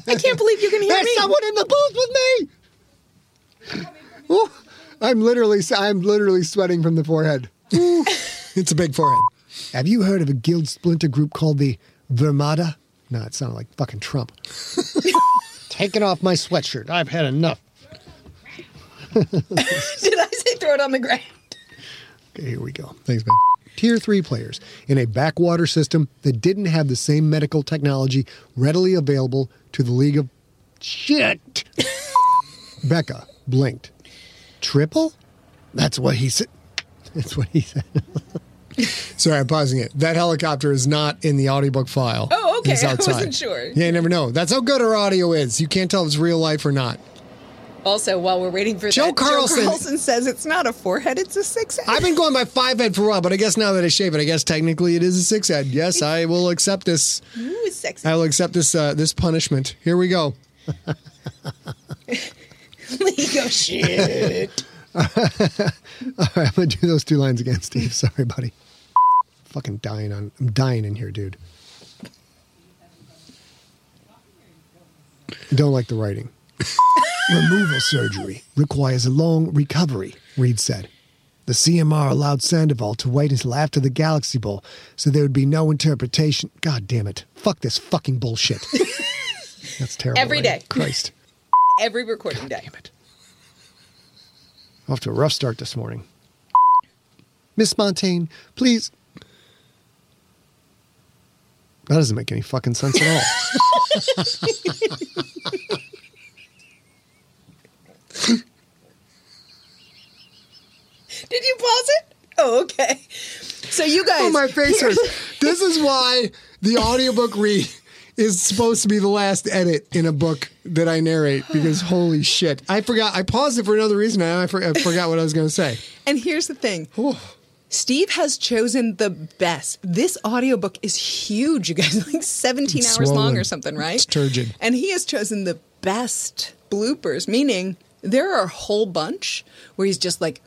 I can't believe you can hear There's me. someone in the booth with me. Ooh, I'm literally, I'm literally sweating from the forehead. Ooh, it's a big forehead. Have you heard of a guild splinter group called the Vermada? No, it sounded like fucking Trump. Taking off my sweatshirt. I've had enough. *laughs* Did I say throw it on the ground? Okay, here we go. Thanks, man. Tier 3 players in a backwater system that didn't have the same medical technology readily available to the League of Shit. *laughs* Becca blinked. Triple? That's what he said. *laughs* That's what he said. *laughs* Sorry, I'm pausing it. That helicopter is not in the audiobook file. Oh, okay. It's I outside. wasn't sure. Yeah, you never know. That's how good our audio is. You can't tell if it's real life or not. Also, while we're waiting for Joe that, Carlson- Joe Carlson says it's not a four head, it's a six head. I've been going by five head for a while, but I guess now that I shave it, I guess technically it is a six head. Yes, I will accept this. Ooh, sexy. I will accept this uh, this punishment. Here we go. *laughs* Lego shit. All right, I'm gonna do those two lines again, Steve. Sorry, buddy. Fucking dying on. I'm dying in here, dude. Don't like the writing. *laughs* Removal surgery requires a long recovery, Reed said. The CMR allowed Sandoval to wait until after the Galaxy Bowl, so there would be no interpretation. God damn it. Fuck this fucking bullshit. *laughs* That's terrible. Every writing. day. Christ. *laughs* Every recording day. Damn it. Off to a rough start this morning. Miss Montaigne, please. That doesn't make any fucking sense at all. *laughs* Did you pause it? Oh, okay. So you guys. oh, my face hurts. This is why the audiobook read is supposed to be the last edit in a book that I narrate because *sighs* holy shit. I forgot. I paused it for another reason. and I, for, I forgot what I was going to say. And here's the thing. Steve has chosen the best. This audiobook is huge, you guys, *laughs* like 17 It's hours long swollen. or something, right? It's turgid. And he has chosen the best bloopers, meaning there are a whole bunch where he's just like,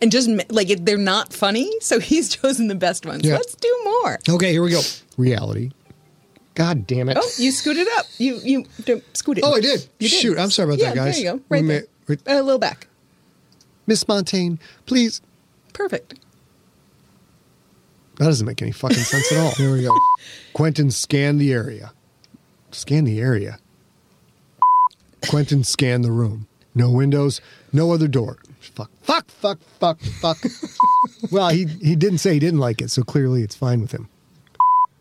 and just like they're not funny. So *laughs* he's chosen the best ones. Yeah. Let's do more. Okay, here we go. Reality. God damn it. Oh, you scooted up. You you don't scoot. Oh, I did. You did. Shoot, I'm sorry about yeah, that, guys. There you go. We Right may- there. we- a little back. Miss Montaigne, please. Perfect. That doesn't make any fucking sense at all. *laughs* Here we go. *laughs* Quentin scanned the area. Scan the area. Quentin scanned the room. No windows, no other door. Fuck, fuck, fuck, fuck, fuck. *laughs* well, he, he didn't say he didn't like it, so clearly it's fine with him.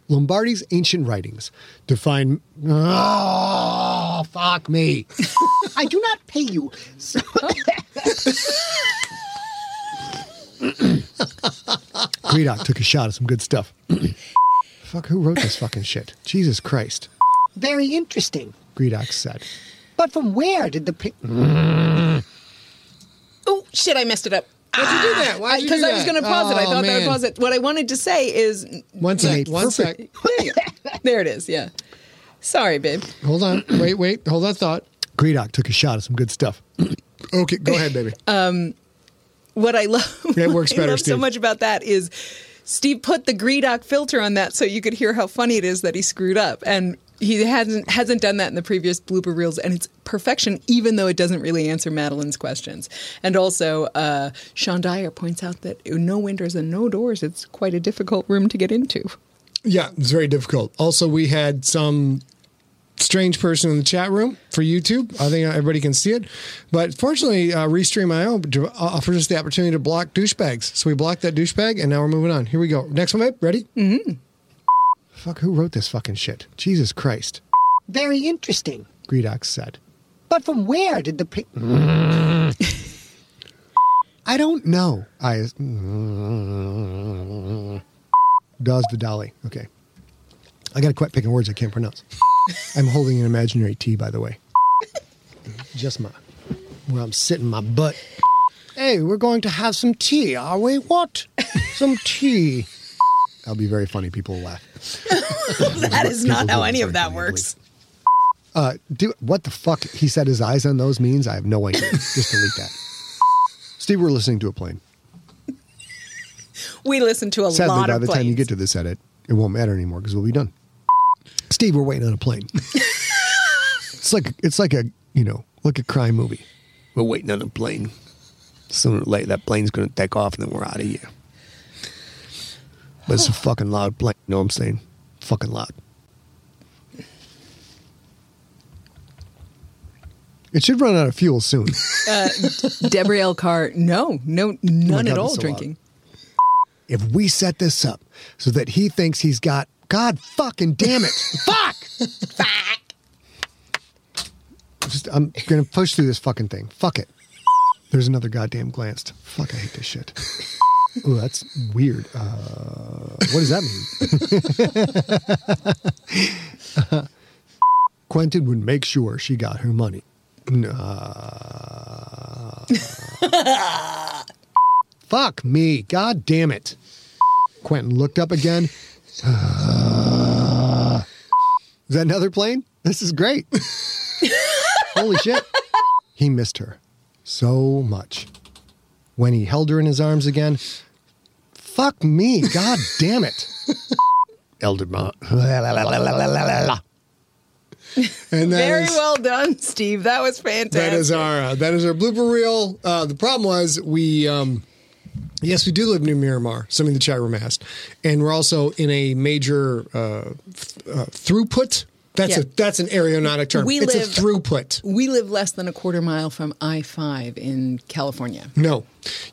Lombardi's ancient writings define. Oh, fuck me. *laughs* I do not pay you. So- *laughs* Gredok took a shot at some good stuff. *coughs* Fuck, who wrote this fucking shit? Jesus Christ. Very interesting. Gredok said. But from where did the pic? Oh shit! I messed it up. Why'd you do that? Why'd you Because I was that? going to pause it. I Oh, thought that I man. would pause it. What I wanted to say is, One sec, one sec. there, you go. there it is. Yeah. Sorry, babe. Hold on. *clears throat* Wait, wait. Hold that thought. Gredok took a shot at some good stuff. *clears throat* okay, go ahead, baby. Um, what I love, *laughs* That works what better, I love so Steve. much about that is Steve put the Gredok filter on that so you could hear how funny it is that he screwed up, and he hasn't hasn't done that in the previous blooper reels, and it's perfection, even though it doesn't really answer Madeline's questions. And also, uh, Sean Dyer points out that no windows and no doors. It's quite a difficult room to get into. yeah, it's very difficult. Also, we had some strange person in the chat room for YouTube. I think everybody can see it. But fortunately, uh, Restream.io offers us the opportunity to block douchebags. So we blocked that douchebag, and now we're moving on. Here we go. Next one, babe. Ready? Mm-hmm. Fuck, who wrote this fucking shit? Jesus Christ. Very interesting. Greedox said. But from where did the pic? I don't know. I Daz Vidali. Okay. I gotta quit picking words I can't pronounce. I'm holding an imaginary T, by the way. Just my where I'm sitting my butt. Hey, we're going to have some tea, are we? What? Some tea. That'll be very funny. People will laugh. *laughs* That is not how any of that works. Uh, do what the fuck he said his eyes on those means? I have no idea. Just delete that. Steve, we're listening to a plane. We listen to a Sadly, lot by of the time you get to this edit, it won't matter anymore because we'll be done. Steve, we're waiting on a plane. *laughs* it's like it's like a you know like a crime movie. We're waiting on a plane. Sooner or later, that plane's going to take off, and then we're out of here. But it's a fucking loud plane. You know what I'm saying? Fucking loud. It should run out of fuel soon. *laughs* Uh, Debrielle Carr, no, no, oh none God, at all drinking. if we set this up so that he thinks he's got God fucking damn it. *laughs* Fuck. Just I'm gonna push through this fucking thing. Fuck it. There's another goddamn glanced. Fuck, I hate this shit. Ooh, that's weird. Uh, what does that mean? *laughs* Quentin would make sure she got her money. *laughs* Fuck me. God damn it. Quentin looked up again. *sighs* Is that another plane? This is great. *laughs* Holy shit. He missed her so much. When he held her in his arms again, fuck me. God *laughs* damn it. Elder Ma. *laughs* And that Very is- well done, Steve. That was fantastic. that is our uh, that is our blooper reel. Uh, the problem was we um, yes we do live near Miramar. Something the chat room asked, and we're also in a major uh, th- uh, throughput. That's Yeah. a that's an aeronautic term. We it's live- a throughput. We live less than a quarter mile from I 5 in California. No,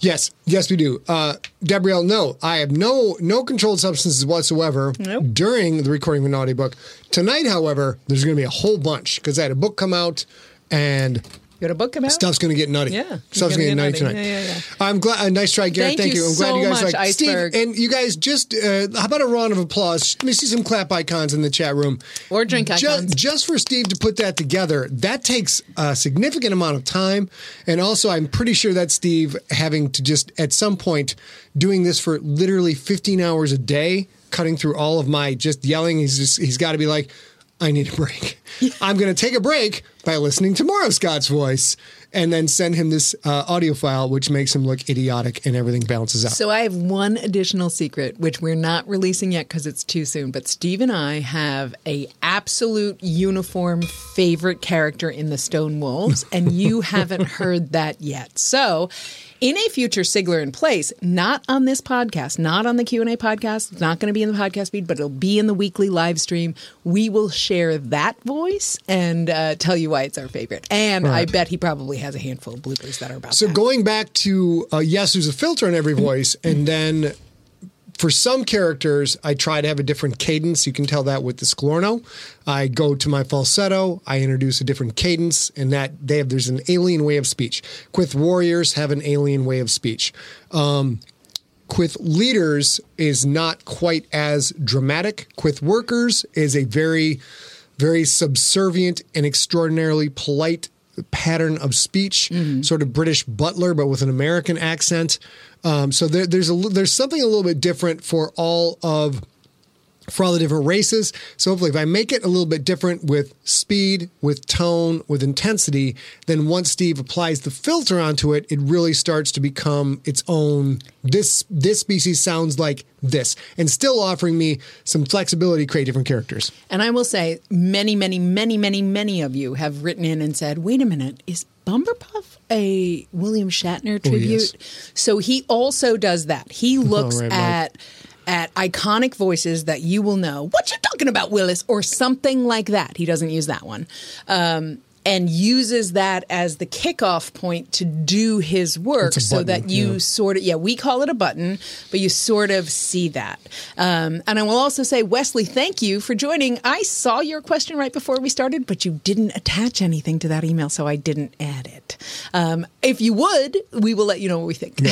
yes, yes we do. Uh, Gabrielle, no, I have no no controlled substances whatsoever Nope. during the recording of an audiobook. Tonight, however, there's going to be a whole bunch because I had a book come out and. You got a book about? Stuff's going to get nutty. Yeah, Stuff's gonna get get nutty nutty. tonight. Yeah, yeah, yeah. I'm glad. Uh, nice try, Garrett. Thank Thank, you I'm glad so you guys much, like Iceberg. Steve. And you guys just uh, how about a round of applause? Let me see some clap icons in the chat room. Or drink icons. Just, for Steve to put that together, that takes a significant amount of time. And also, I'm pretty sure that Steve having to just at some point doing this for literally 15 hours a day, cutting through all of my just yelling. He's just he's got to be like. I need a break. *laughs* I'm going to take a break by listening to Morrow Scott's voice and then send him this uh, audio file, which makes him look idiotic and everything balances out. So I have one additional secret, which we're not releasing yet because it's too soon. But Steve and I have a absolute uniform favorite character in the Stone Wolves, and you *laughs* haven't heard that yet. So. In a future Sigler in place, not on this podcast, not on the Q and A podcast, it's not going to be in the podcast feed, but it'll be in the weekly live stream. We will share that voice and uh, tell you why it's our favorite. And I bet he probably has a handful of bloopers that are about So that. going back to uh, yes, there's a filter in every voice, and then for some characters, I try to have a different cadence. You can tell that with the Sklorno. I go to my falsetto. I introduce a different cadence, and that they have there's an alien way of speech. Quith warriors have an alien way of speech. Um, Quith leaders is not quite as dramatic. Quith workers is a very, very subservient and extraordinarily polite pattern of speech, sort of British butler, but with an American accent. Um, so there, there's a there's something a little bit different for all of for all the different races. So hopefully, if I make it a little bit different with speed, with tone, with intensity, then once Steve applies the filter onto it, it really starts to become its own. This this species sounds like this, and still offering me some flexibility to create different characters. And I will say, many, many, many, many, many of you have written in and said, wait a minute, is Bumberpuff a William Shatner tribute? So he also does that. He *laughs* looks right, at at iconic voices that you will know. What you talking about, Willis? Or something like that. He doesn't use that one. Um, and uses that as the kickoff point to do his work so button, that you yeah. sort of yeah we call it a button but you sort of see that. Um, and i will also say wesley thank you for joining. I saw your question right before we started but you didn't attach anything to that email so i didn't add it. Um, if you would we will let you know what we think. *laughs*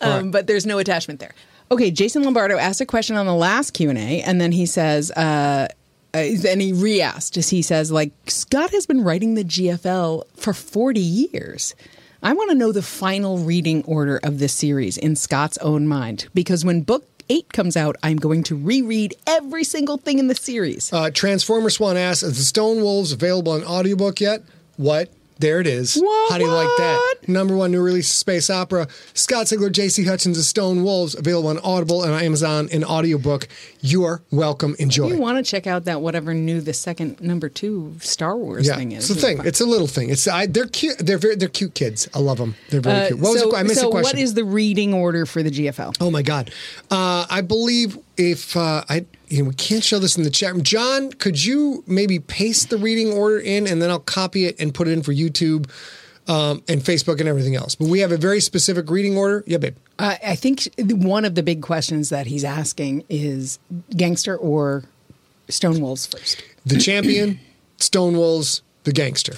Um, but there's no attachment there. Okay jason lombardo asked a question on the last q&a and then he says uh, uh, and he re-asked as he says like scott has been writing the gfl for 40 years I want to know the final reading order of this series in Scott's own mind because when book eight comes out, I'm going to reread every single thing in the series. Uh, Transformer Swan asks, "Is the Stone Wolves available on audiobook yet?" What? There it is. What, How do you like that? Number one new release space opera. Scott Sigler, J.C. Hutchins' The Stone Wolves, available on Audible and on Amazon in audiobook. You are welcome. Enjoy. you want to check out that whatever new the second number two Star Wars yeah, thing is. it's a thing. It's a little thing. It's I, they're cute. They're very they're cute kids. I love them. They're very Uh, cute. What was so, the, I missed so the question. what is the reading order for the GFL? Oh my God! Uh, I believe if uh, I you know, we can't show this in the chat room. John, could you maybe paste the reading order in, and then I'll copy it and put it in for YouTube um, and Facebook and everything else. But we have a very specific reading order. Yeah, babe. Uh, I think one of the big questions that he's asking is gangster or Stone Wolves first. The champion, *clears throat* Stonewolves, the gangster.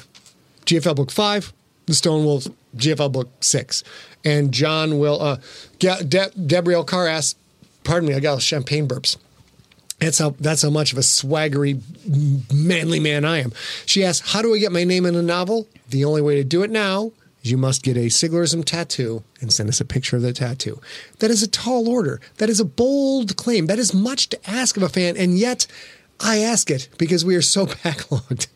GFL book five, the Stonewolves, GFL book six. And John will, uh, Ga- De- Debrielle Carr asks, pardon me, I got champagne burps. That's how that's how much of a swaggery, manly man I am. She asks, "How do I get my name in a novel?" the only way to do it now is you must get a Siglerism tattoo and send us a picture of the tattoo. That is a tall order. That is a bold claim. That is much to ask of a fan, and yet I ask it because we are so *laughs* backlogged.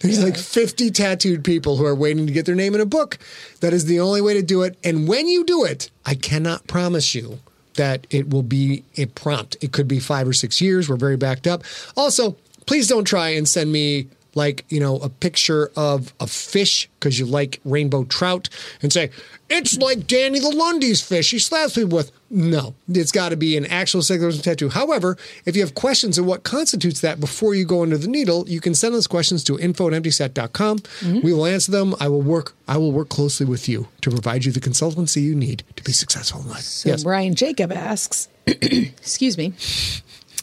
There's like 50 tattooed people who are waiting to get their name in a book. That is the only way to do it. And when you do it, I cannot promise you that it will be a prompt. It could be five or six years. We're very backed up. Also, please don't try and send me like, you know, a picture of a fish because you like rainbow trout and say, it's like Danny the Lundy's fish he slaps people with. No, it's got to be an actual Siglerism tattoo. However, if you have questions of what constitutes that before you go under the needle, you can send those questions to info at emptyset.com. We will answer them. I will work I will work closely with you to provide you the consultancy you need to be successful in life. So Brian Jacob asks, *clears throat* excuse me,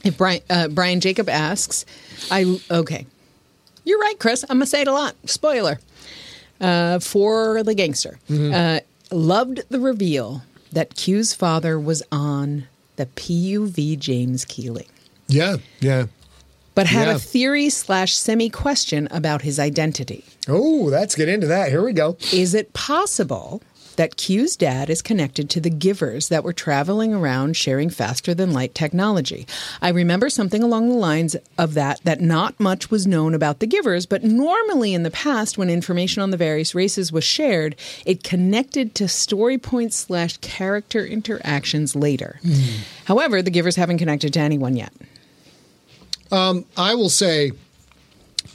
if Brian uh, Brian Jacob asks, I okay, you're right, Chris. I'm gonna say it a lot. Spoiler uh, for the gangster. Uh, loved the reveal that Q's father was on the PUV James Keeling, Yeah, yeah. but had Yeah. a theory slash semi question about his identity. Oh, let's get into that. Here we go. Is it possible that Q's dad is connected to the givers that were traveling around sharing faster than light technology? I remember something along the lines of that, that not much was known about the givers, but normally in the past, when information on the various races was shared, it connected to story points slash character interactions later. Hmm. However, the givers haven't connected to anyone yet. Um, I will say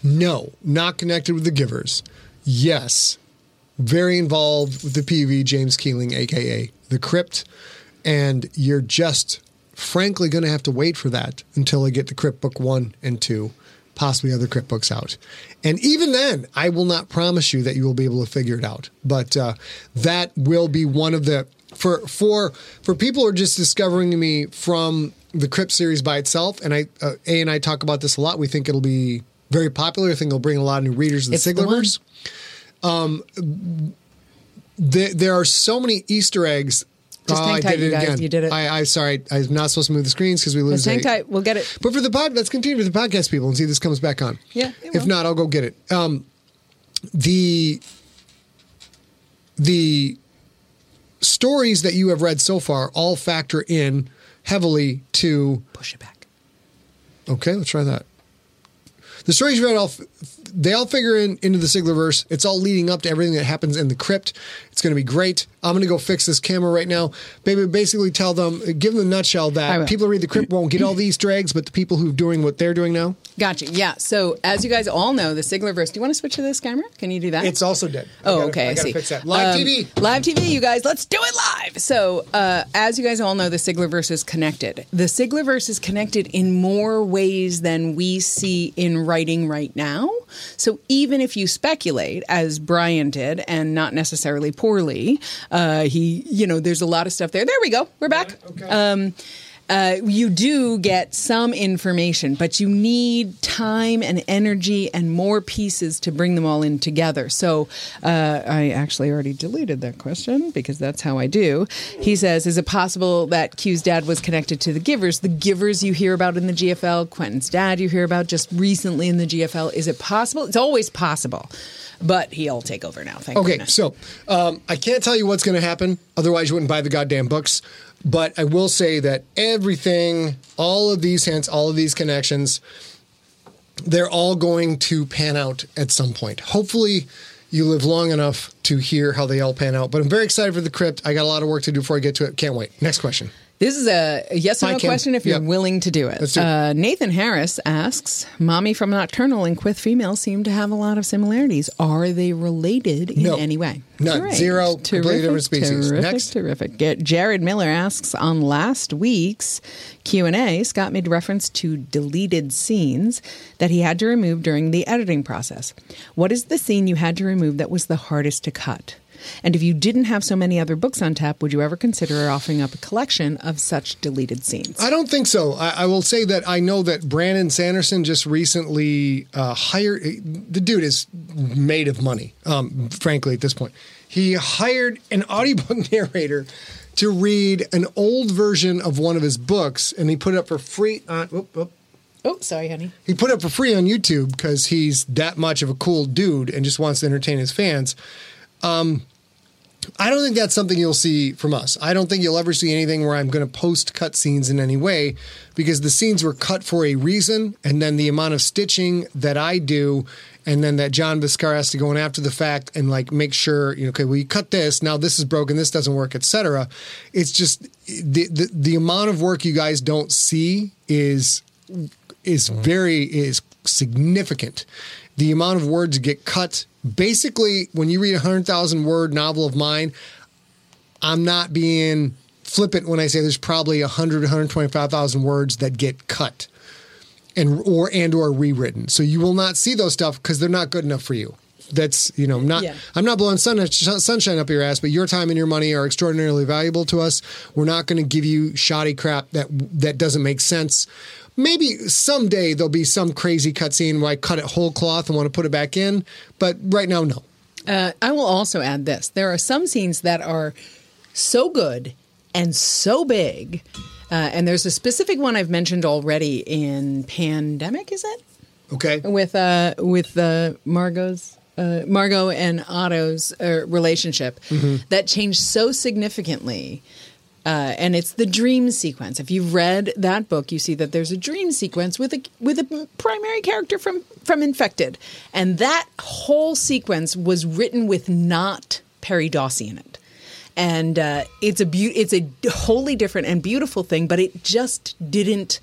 no, not connected with the givers. Yes, very involved with the PV James Keeling, aka the Crypt, and you're just frankly going to have to wait for that until I get the Crypt book one and two, possibly other Crypt books out. And even then, I will not promise you that you will be able to figure it out. But uh, that will be one of the for for for people who are just discovering me from the Crypt series by itself. And I uh, A and I talk about this a lot. We think it'll be very popular. I think it'll bring a lot of new readers to the It's the. Siglerverse. Um, there, there are so many Easter eggs. Just Oh, hang tight, did you it guys. again. You did it. I, I sorry. I'm not supposed to move the screens because we lose. Just hang tight. We'll get it. but for the pod, let's continue with the podcast people and see if this comes back on. Yeah, If not, I'll go get it. Um, the the stories that you have read so far all factor in heavily to. Push it back. Okay, let's try that. The stories you read all they all figure in into the Siglerverse. It's all leading up to everything that happens in the crypt. It's going to be great. I'm going to go fix this camera right now. Baby, basically tell them, give them the nutshell that people who read the crypt won't get all these eggs, but the people who are doing what they're doing now, Gotcha. Yeah. So as you guys all know, the Siglerverse. Do you want to switch to this camera? Can you do that? it's also dead. Oh, gotta- okay. I, I see. fix that. Live Um, TV. Live TV, you guys. Let's do it live. So, uh, as you guys all know, the Siglerverse is connected. The Siglerverse is connected in more ways than we see in writing right now. So, even if you speculate, as Brian did, and not necessarily poorly, uh, he, you know, there's a lot of stuff there. There we go. We're back. Um, uh, you do get some information, but you need time and energy and more pieces to bring them all in together. So uh, I actually already deleted that question because that's how I do. He says, Is it possible that Q's dad was connected to the givers? The givers you hear about in the GFL, Quentin's dad you hear about just recently in the GFL. Is it possible? It's always possible. But he'll take over now. Thank you. Okay, goodness. so um, I can't tell you what's going to happen. Otherwise, you wouldn't buy the goddamn books. But I will say that everything, all of these hints, all of these connections, they're all going to pan out at some point. Hopefully, you live long enough to hear how they all pan out. But I'm very excited for the crypt. I got a lot of work to do before I get to it. Can't wait. Next question. This is a yes or Hi, no Kim. question if you're Yep. willing to do it. Do it. Uh, Nathan Harris asks Mommy from Nocturnal and Quith Female seem to have a lot of similarities. Are they related in No. any way? None. Zero. Completely different species. Terrific, Next. terrific. Get- Jared Miller asks on last week's Q&A, Scott made reference to deleted scenes that he had to remove during the editing process. What is the scene you had to remove that was the hardest to cut? And if you didn't have so many other books on tap, would you ever consider offering up a collection of such deleted scenes? I don't think so. I, I will say that I know that Brandon Sanderson just recently uh, hired. The dude is made of money. Um, frankly, at this point, he hired an *laughs* audiobook narrator to read an old version of one of his books, and he put it up for free on. Whoop, whoop, Oh, sorry, honey. he put it for free on YouTube because he's that much of a cool dude and just wants to entertain his fans. Um, I don't think that's something you'll see from us. I don't think you'll ever see anything where I'm going to post cut scenes in any way because the scenes were cut for a reason, and then the amount of stitching that I do, and then that John Viscar has to go in after the fact and like make sure, you know, okay, well you cut this, now this is broken, this doesn't work, etc. It's just the, the the amount of work you guys don't see is is very is significant. The amount of words get cut. Basically, when you read a hundred thousand word novel of mine, I'm not being flippant when I say there's probably 100 125,000 words that get cut and or and or rewritten. So you will not see those stuff because they're not good enough for you. That's you know not Yeah. I'm not blowing sun, sunshine up your ass, but your time and your money are extraordinarily valuable to us. We're not going to give you shoddy crap that that doesn't make sense. Maybe someday there'll be some crazy cutscene where I cut it whole cloth and want to put it back in, but right now no. Uh, I will also add this: there are some scenes that are so good and so big, uh, and there's a specific one I've mentioned already in Pandemic. Is it? Okay. with uh with uh Margot's uh, Margot and Otto's uh, relationship that changed so significantly. Uh, and it's the dream sequence. If you've read that book, you see that there's a dream sequence with a with a primary character from from Infected, and that whole sequence was written with not Perry Dawsey in it. And uh, it's a beau- it's a wholly different and beautiful thing, but it just didn't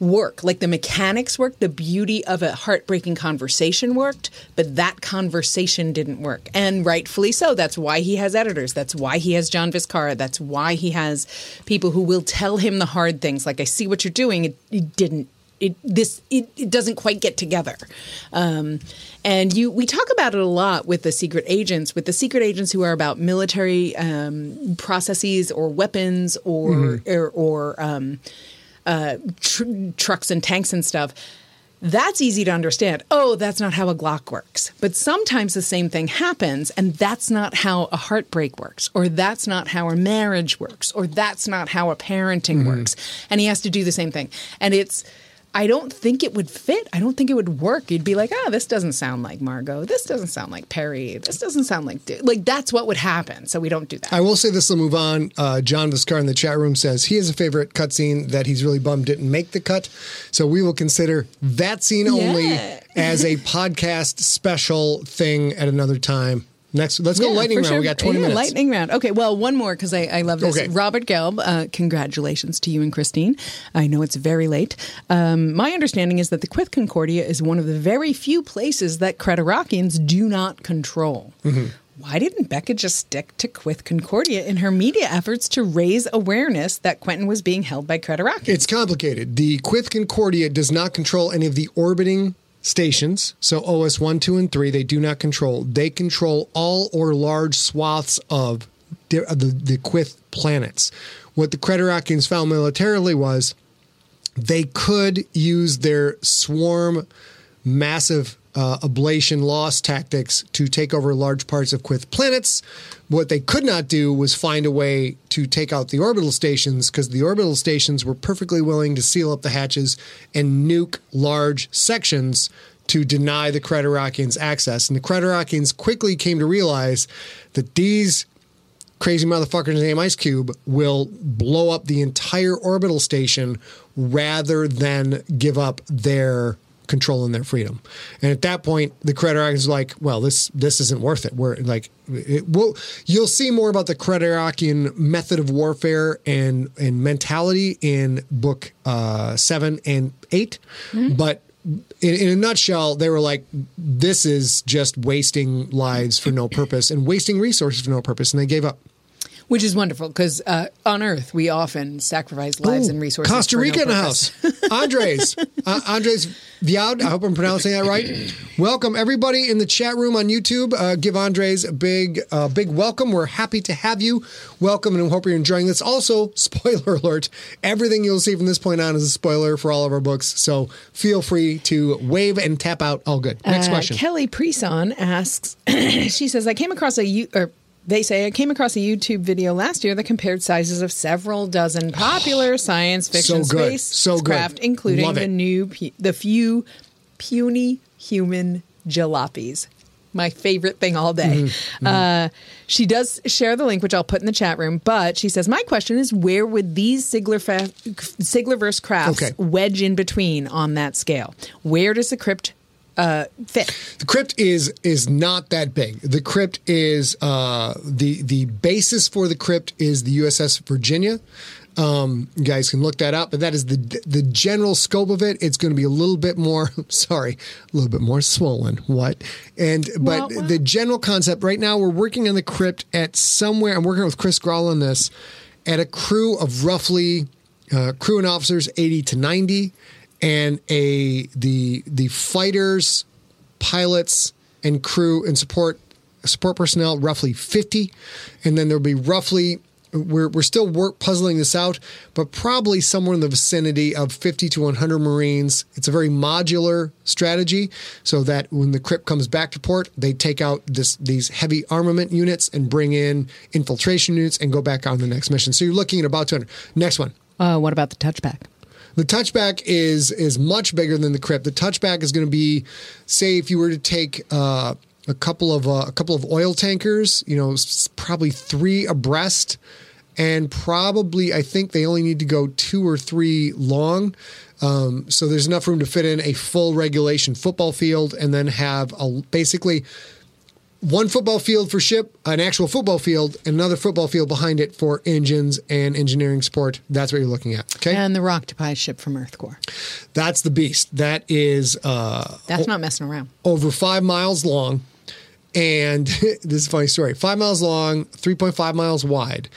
work. Like the mechanics worked, the beauty of a heartbreaking conversation worked, but that conversation didn't work. And rightfully so. That's why he has editors. That's why he has John Viscara. That's why he has people who will tell him the hard things. Like, I see what you're doing. It, it didn't. It this it, it doesn't quite get together, um, and you we talk about it a lot with the secret agents, with the secret agents who are about military um, processes or weapons or or, or um, uh, tr- trucks and tanks and stuff. That's easy to understand. Oh, that's not how a Glock works. But sometimes the same thing happens, and that's not how a heartbreak works, or that's not how a marriage works, or that's not how a parenting works. And he has to do the same thing. And it's, I don't think it would fit. I don't think it would work. You'd be like, oh, this doesn't sound like Margot. This doesn't sound like Perry. This doesn't sound like, Du-" like that's what would happen. So we don't do that. I will say this will move on. Uh, John Viscar in the chat room says he has a favorite cutscene that he's really bummed didn't make the cut. So we will consider that scene only Yeah. as a *laughs* podcast special thing at another time. Next, let's go Yeah, lightning round. sure. We got 20 Yeah, minutes. Lightning round. Okay, well, one more because I, I love this. Okay. Robert Gelb, uh, congratulations to you and Christine. I know it's very late. Um, my understanding is that the Quith Concordia is one of the very few places that Creterakians do not control. Mm-hmm. Why didn't Becca just stick to Quith Concordia in her media efforts to raise awareness that Quentin was being held by Creterakians? It's complicated. The Quith Concordia does not control any of the orbiting stations. So OS 1, 2, and 3, they do not control. They control all or large swaths of the, the, the Quith planets. What the Creterakians found militarily was they could use their swarm massive uh, ablation loss tactics to take over large parts of Quith planets. What they could not do was find a way to take out the orbital stations because the orbital stations were perfectly willing to seal up the hatches and nuke large sections to deny the Creterakians access. And the Creterakians quickly came to realize that these crazy motherfuckers named Ice Cube will blow up the entire orbital station rather than give up their control and their freedom. And at that point, the Creterakians is like, well, this this isn't worth it. We're like, it, will you'll see more about the Creterakian method of warfare and and mentality in book uh, seven and 8 but. In, in a nutshell, they were like, "This is just wasting lives for no purpose and wasting resources for no purpose," and they gave up. Which is wonderful because uh, on Earth we often sacrifice lives Ooh, and resources. Costa Rica no in the house. Andres. *laughs* Uh, Andres Viad. I hope I'm pronouncing that right. Welcome everybody in the chat room on YouTube. Uh, give Andres a big, uh, big welcome. We're happy to have you. Welcome, and we hope you're enjoying this. Also, *laughs* spoiler alert: everything you'll see from this point on is a spoiler for all of our books. So feel free to wave and tap out. All good. Next Uh, question. Kelly Preson asks, *coughs* she says, I came across a, you- or they say I came across a YouTube video last year that compared sizes of several dozen popular *sighs* science fiction So good. space So craft, including Love the it. new pu- the few puny human jalopies. My favorite thing all day. Mm-hmm. Uh, she does share the link, which I'll put in the chat room. But she says, "My question is, where would these Sigler fa- Siglerverse crafts Okay. wedge in between on that scale? Where does the crypt uh, fit?" The crypt is is not that big. The crypt is uh, the the basis for the crypt is the USS Virginia. Um, you guys can look that up, but that is the the general scope of it. It's going to be a little bit more. *laughs* Sorry, a little bit more swollen. What? And but Well, well. the general concept right now, we're working on the crypt at somewhere. I'm working with Chris Grawl on this at a crew of roughly uh, crew and officers 80 to 90 and a the the fighters pilots and crew and support support personnel roughly 50 and then there'll be roughly we're, we're still work puzzling this out but probably somewhere in the vicinity of 50 to 100 marines. It's a very modular strategy so that when the crypt comes back to port they take out this these heavy armament units and bring in infiltration units and go back on the next mission. So you're looking at about 200 next one. Uh, what about the touchback? The touchback is is much bigger than the crypt. The touchback is going to be, say, if you were to take uh, a couple of uh, a couple of oil tankers, you know, probably three abreast, and probably I think they only need to go two or three long. Um, so there's enough room to fit in a full regulation football field, and then have a basically one football field for ship, an actual football field, and another football field behind it for engines and engineering support. That's what you're looking at. Okay. And the Roctopi ship from Earth Core. That's the beast. That is uh, That's not messing around. over five miles long. And *laughs* this is a funny story five miles long, 3.5 miles wide.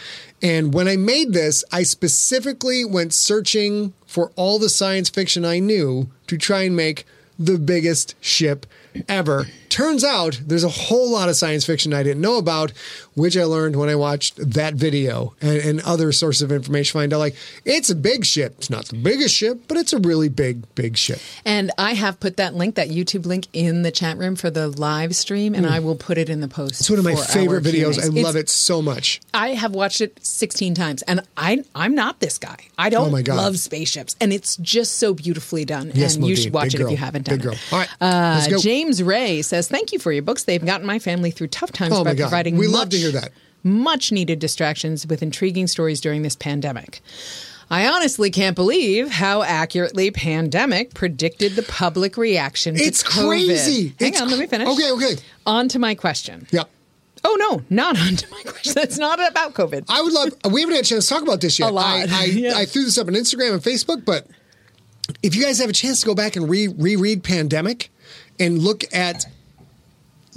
And when I made this, I specifically went searching for all the science fiction I knew to try and make the biggest ship ever. Turns out there's a whole lot of science fiction I didn't know about, which I learned when I watched that video and, and other sources of information. Find out like it's a big ship. It's not the biggest ship, but it's a really big, big ship. And I have put that link, that YouTube link, in the chat room for the live stream, and I will put it in the post. Mm. It's one of my favorite videos. Q&As. I love It's- it so much. I have watched it 16 times, and I I'm not this guy. I don't Oh love spaceships, and it's just so beautifully done. Yes, and you should watch it girl. if you haven't done Big girl. it. All right, Uh, let's go. James Ray says, "Thank you for your books. They've gotten my family through tough times Oh by providing We much, love to hear that. much needed distractions with intriguing stories during this pandemic." I honestly can't believe how accurately pandemic predicted the public reaction to It's COVID. crazy. Hang It's on, let me finish. Okay, okay. On to my question. Yeah. Oh no, not *laughs* on to my question. That's not about COVID. I would love. We haven't had a chance to talk about this yet. A lot. I, I, *laughs* Yeah. I threw this up on Instagram and Facebook, but if you guys have a chance to go back and re reread Pandemic and look at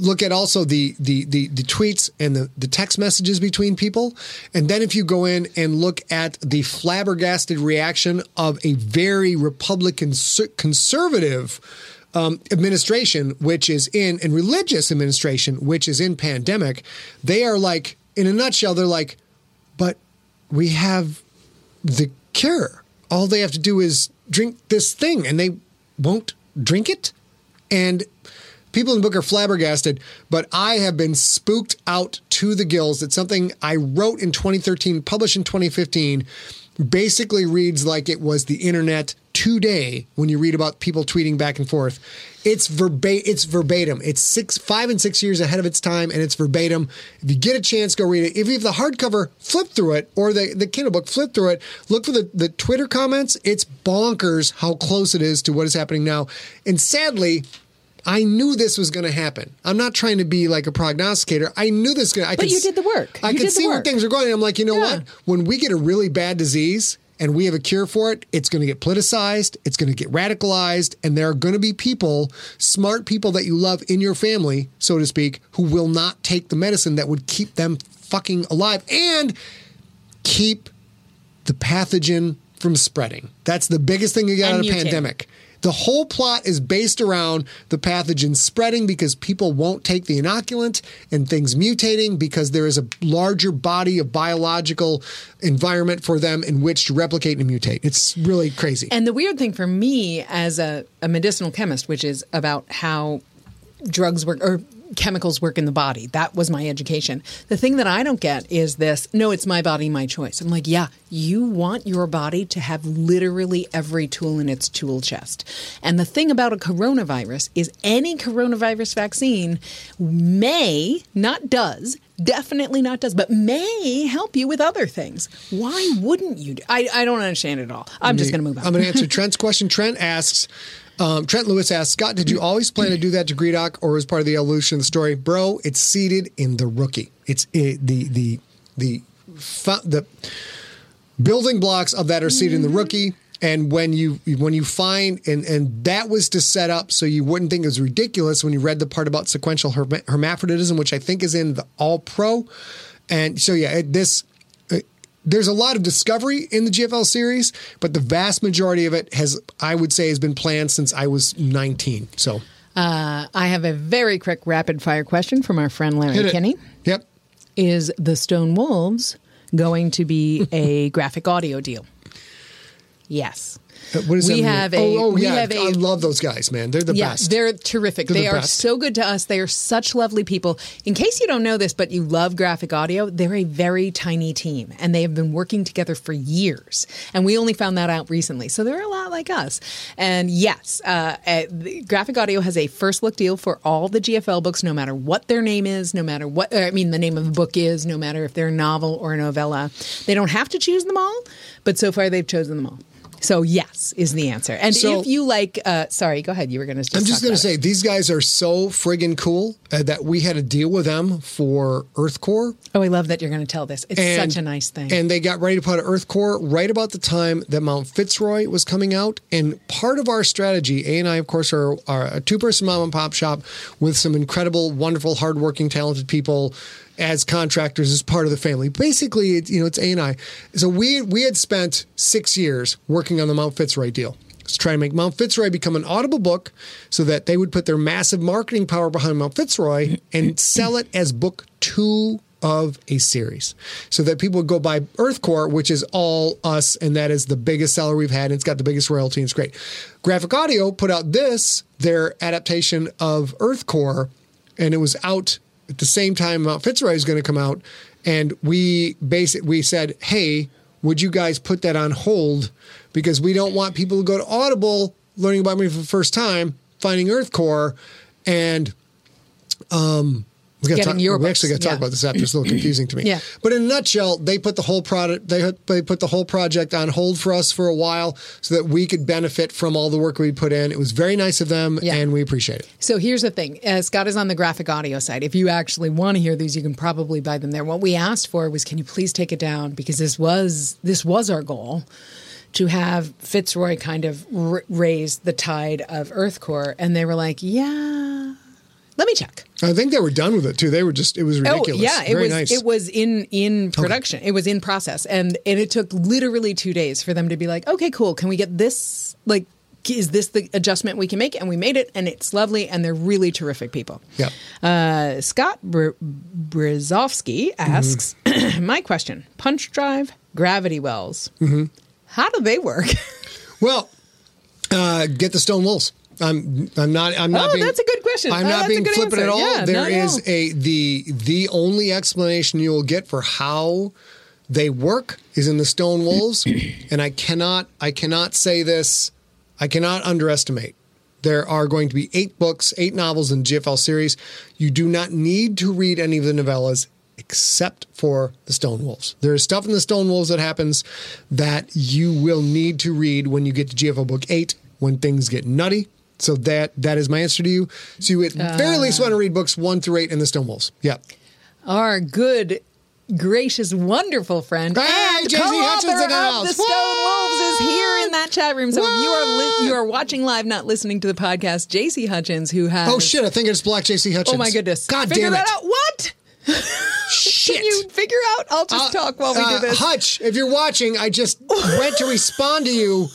look at also the the the, the tweets and the, the text messages between people, and then if you go in and look at the flabbergasted reaction of a very Republican conservative um, administration, which is in and religious administration, which is in pandemic, they are like in a nutshell, they're like, but we have the cure. All they have to do is drink this thing, and they won't drink it. And people in the book are flabbergasted, but I have been spooked out to the gills. that something I wrote in 2013, published in 2015. Basically, reads like it was the internet today when you read about people tweeting back and forth. It's verbatim. It's verbatim. It's six, five, and six years ahead of its time, and it's verbatim. If you get a chance, go read it. If you have the hardcover, flip through it, or the the Kindle book, flip through it. Look for the the Twitter comments. It's bonkers how close it is to what is happening now. And sadly, I knew this was going to happen. I'm not trying to be like a prognosticator. I knew this. Gonna, I But could you did the work. I You could see where things are going. I'm like, you know Yeah. what? When we get a really bad disease and we have a cure for it, it's going to get politicized. It's going to get radicalized, and there are going to be people, smart people that you love in your family, so to speak, who will not take the medicine that would keep them fucking alive and keep the pathogen from spreading. That's the biggest thing you got And out of mutating. pandemic. The whole plot is based around the pathogen spreading because people won't take the inoculant and things mutating because there is a larger body of biological environment for them in which to replicate and mutate. It's really crazy. And the weird thing for me as a, a medicinal chemist, which is about how drugs work or chemicals work in the body. That was my education. The thing that I don't get is this no, it's my body, my choice. I'm like, yeah, you want your body to have literally every tool in its tool chest. And the thing about a coronavirus is any coronavirus vaccine may, not does, definitely not does, but may help you with other things. Why wouldn't you? Do? I, I don't understand it all. I'm just going to move on. I'm going to answer *laughs* Trent's question. Trent asks, um, Trent Lewis asks, Scott, did you always plan to do that to Gredok or was part of the evolution of the story? Bro, it's seated in the rookie. It's it, the the the fu- the building blocks of that are seated in the rookie. And when you when you find and and that was to set up so you wouldn't think it was ridiculous when you read the part about sequential herma- hermaphroditism, which I think is in the All Pro. And so yeah, it, this there's a lot of discovery in the GFL series, but the vast majority of it has, I would say, has been planned since I was 19. So Uh, I have a very quick rapid fire question from our friend Larry. Kinney. Yep. Is the Stone Wolves going to be a *laughs* graphic audio deal? Yes. Uh, What does We that mean? have a- oh, oh we yeah. have a- I love those guys, man. They're the yeah, best. they're terrific. They're they the are best. so good to us. They are such lovely people. In case you don't know this, but you love graphic audio, they're a very tiny team and they have been working together for years. And we only found that out recently. So they're a lot like us. And yes, uh, uh, graphic audio has a first look deal for all the GFL books, no matter what their name is, no matter what, uh, I mean, the name of the book is, no matter if they're a novel or a novella. They don't have to choose them all, but so far they've chosen them all. So yes is the answer. And So- if you like, uh, sorry, go ahead. You were going to. I'm just going to say these guys are so friggin' cool uh, that we had to deal with them for Earth Core. Oh, I love that you're going to tell this. It's And- such a nice thing. And they got ready to put Earth Core right about the time that Mount Fitzroy was coming out. And part of our strategy, A and I, of course, are, are a two person mom and pop shop with some incredible, wonderful, hardworking, talented people as contractors as part of the family. Basically, it's, you know, it's A and I. So we we had spent six years working on the Mount Fitzroy deal. Let's try to make Mount Fitzroy become an audible book so that they would put their massive marketing power behind Mount Fitzroy and sell it as book two of a series so that people would go buy Earthcore, which is all us, and that is the biggest seller we've had. And it's got the biggest royalty, and it's great. Graphic Audio put out this, their adaptation of Earthcore, and it was out at the same time Mount Fitzroy is going to come out. And we basic we said, hey, would you guys put that on hold because we don't want people to go to Audible learning about me for the first time, finding Earthcore, and um, we got Getting talk, your we books, actually got to talk yeah. about this after. It's a little *clears throat* confusing to me. Yeah. But in a nutshell, they put the whole product they they put the whole project on hold for us for a while so that we could benefit from all the work we put in. It was very nice of them, Yeah. and we appreciate it. so here's the thing uh, Scott is on the graphic audio side. If you actually want to hear these, you can probably buy them there. What we asked for was can you please take it down? Because this was this was our goal. To have Fitzroy kind of r- raise the tide of Earthcore, and they were like, "Yeah, let me check." I think they were done with it too. They were just it was ridiculous. Oh yeah, it very was nice. it was in in production. It was in process, and and it took literally two days for them to be like, okay, cool. Can we get this? Like, is this the adjustment we can make? And we made it, and it's lovely, and they're really terrific people. Yeah. Uh, Scott Br- Brzezowski asks, *clears throat* my question: Punch Drive, Gravity Wells. Mm-hmm. How do they work? *laughs* Well, uh, get the Stone Wolves. I'm I'm not I'm not Oh, being that's a good question. I'm Oh, not being good flippant answer. at all. Yeah, There no, is no. a the the only explanation you will get for how they work is in the Stone Wolves, *clears throat* and I cannot I cannot say this. I cannot underestimate. There are going to be eight books, eight novels in the GFL series. You do not need to read any of the novellas except for the Stone Wolves. There is stuff in the Stone Wolves that happens that you will need to read when you get to GFL book eight when things get nutty. So that that is my answer to you. So you at the very least want to read books one through eight in the Stone Wolves. Yeah. Our good, gracious, wonderful friend Hey, and co-author Hutchins in the of the Stone Wolves is here in that chat room. So if you are li- you are watching live, not listening to the podcast, JC Hutchins, who has Oh shit! I think it's Black JC Hutchins. oh my goodness, God figure damn it! that out. What? *laughs* Shit! Can you figure out? I'll just Uh, talk while we uh, do this. Hutch, if you're watching, I just *laughs* went to respond to you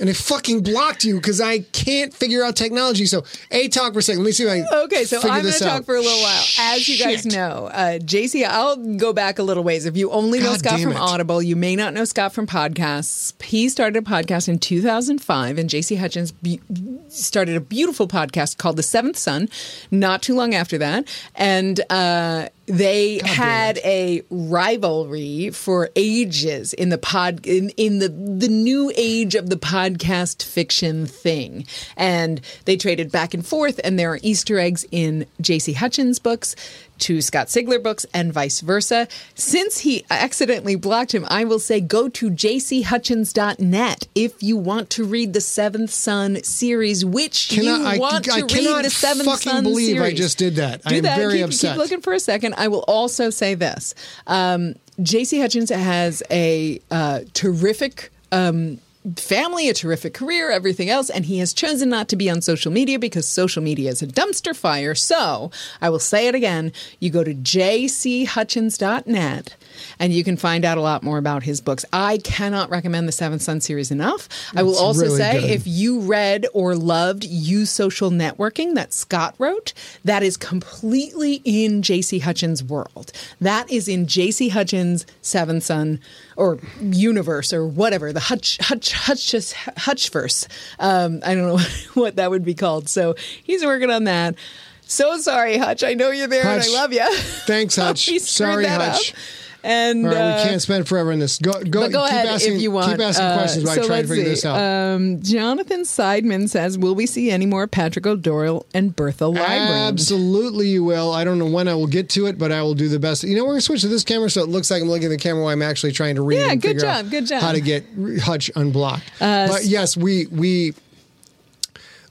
and it fucking blocked you because I can't figure out technology. So, a talk for a second. Let me see if I Okay, so I'm going to talk for a little while. As you guys Shit. know, uh, JC, I'll go back a little ways. If you only know God Scott from it. Audible, you may not know Scott from podcasts. He started a podcast in 2005, and JC Hutchins be- started a beautiful podcast called The Seventh Son not too long after that. And uh, they had a rivalry for ages in the pod in, in the the new age of the podcast fiction thing. And they traded back and forth and there are easter eggs in jc hutchins books to scott sigler books and vice versa since he accidentally blocked him i will say go to jchutchins.net if you want to read the seventh son series which Cannot- you I- want I to cannot read the seventh fucking son believe I just did that. Do I am that. very keep, upset. Keep looking for a second. I will also say this: um, J.C. Hutchins has a uh, terrific. Um, Family, a terrific career, everything else, and he has chosen not to be on social media because social media is a dumpster fire. So I will say it again you go to jchutchins.net and you can find out a lot more about his books. I cannot recommend the Seventh Son series enough. I will It's also really say good. if you read or loved Use Social Networking that Scott wrote, that is completely in J.C. Hutchins' world. That is in J.C. Hutchins' Seventh Son or universe or whatever, the Hutch, Hutch, Hutch, Hutchverse. Um, I don't know *laughs* what that would be called. So he's working on that. So sorry, Hutch. I know you're there Hutch. and I love *laughs* you. Thanks, Hutch. Sorry, Hutch. up. And right, uh, we can't spend forever in this. Go, go, go keep ahead asking, if you want. Keep asking Uh, questions while so I try to figure see. this out. Um, Jonathan Seidman says, "Will we see any more Patrick O'Doyle and Bertha Lybrand?" Absolutely, you will. I don't know when I will get to it, but I will do the best. You know, we're gonna switch to this camera so it looks like I'm looking at the camera while I'm actually trying to read. Yeah, and good job, good job. How to get Hutch unblocked? but yes, we we.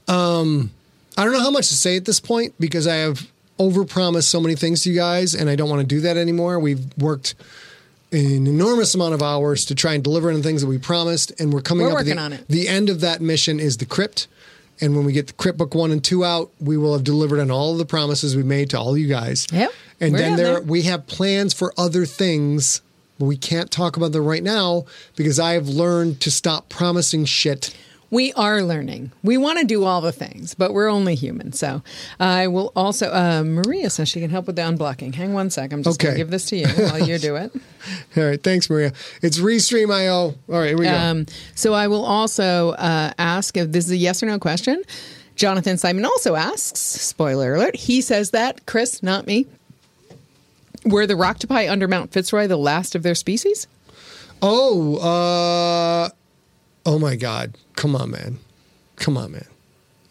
Um, I don't know how much to say at this point because I have overpromised so many things to you guys, and I don't want to do that anymore. We've worked an enormous amount of hours to try and deliver on the things that we promised, and we're coming We're up. working the, on it. The end of that mission is the crypt. And when we get the Crypt Book one and two out, we will have delivered on all of the promises we made to all you guys. Yep. And then there, there. we have plans for other things, but we can't talk about them right now because I have learned to stop promising shit. We are learning. We want to do all the things, but we're only human. So I will also. Uh, Maria says she can help with the unblocking. Hang one sec. I'm just going to give this to you while you do it. *laughs* All right, thanks, Maria. It's Restream.io. All right, here we go. Um, so I will also uh, ask if this is a yes or no question. Jonathan Simon also asks, spoiler alert, he says that, Chris, not me, were the Roctopi under Mount Fitzroy the last of their species? oh, uh, oh my God. Come on, man. Come on, man.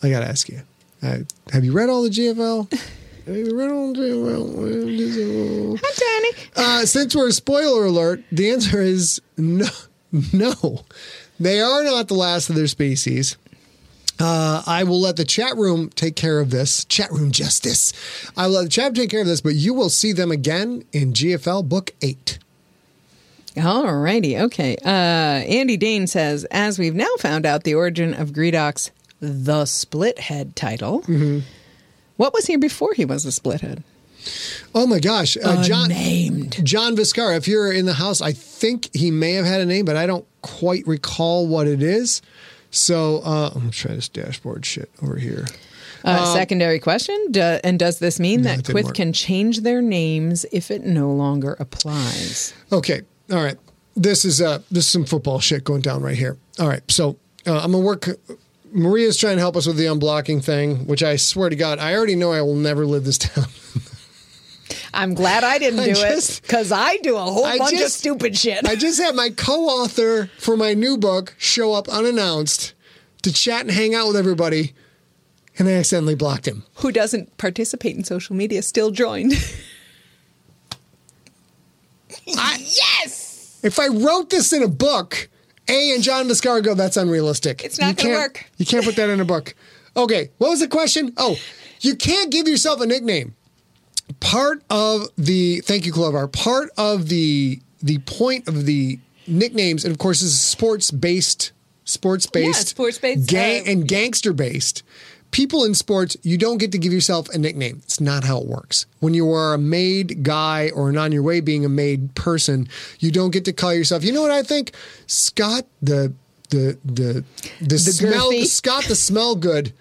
I got to ask you. Uh, have you read all the GFL? *laughs* have you read all the GFL? Hi, Danny. Uh, since we're a spoiler alert, the answer is no. *laughs* No, they are not the last of their species. Uh, I will let the chat room take care of this. Chat room justice. I will let the chat take care of this, but you will see them again in GFL Book Eight. Alrighty, okay. Uh, Andy Dane says, as we've now found out the origin of Gredok's The Split Head title, Mm-hmm. what was he before he was a split head? Oh my gosh, uh, John Named. John Viscara. If you're in the house, I think he may have had a name, but I don't quite recall what it is. So uh, I'm trying this dashboard shit over here. Uh, secondary question, do, and does this mean No, that Quith work. can change their names if it no longer applies? Okay. All right. This is uh this is some football shit going down right here. All right. So uh, I'm gonna work. Maria's trying to help us with the unblocking thing, which I swear to God, I already know I will never live this *laughs* down. I'm glad I didn't I do just- it because I do a whole I bunch of stupid shit. I just had my co-author for my new book show up unannounced to chat and hang out with everybody, and I accidentally blocked him. Who doesn't participate in social media still joined? *laughs* yes! If I wrote this in a book, A and John Viscara go, that's unrealistic. It's not You gonna can't- work. You can't put that in a book. Okay, what was the question? Oh, you can't give yourself a nickname. Part of the thank you, Clover. Part of the the point of the nicknames, and of course, is sports based, sports based, Yeah, sports-based, gang uh, and gangster based. People in sports, you don't get to give yourself a nickname. It's not how it works. When you are a made guy or an on your way being a made person, you don't get to call yourself. You know what I think? Scott, the the the the, smell girthy. *laughs* Scott the smell good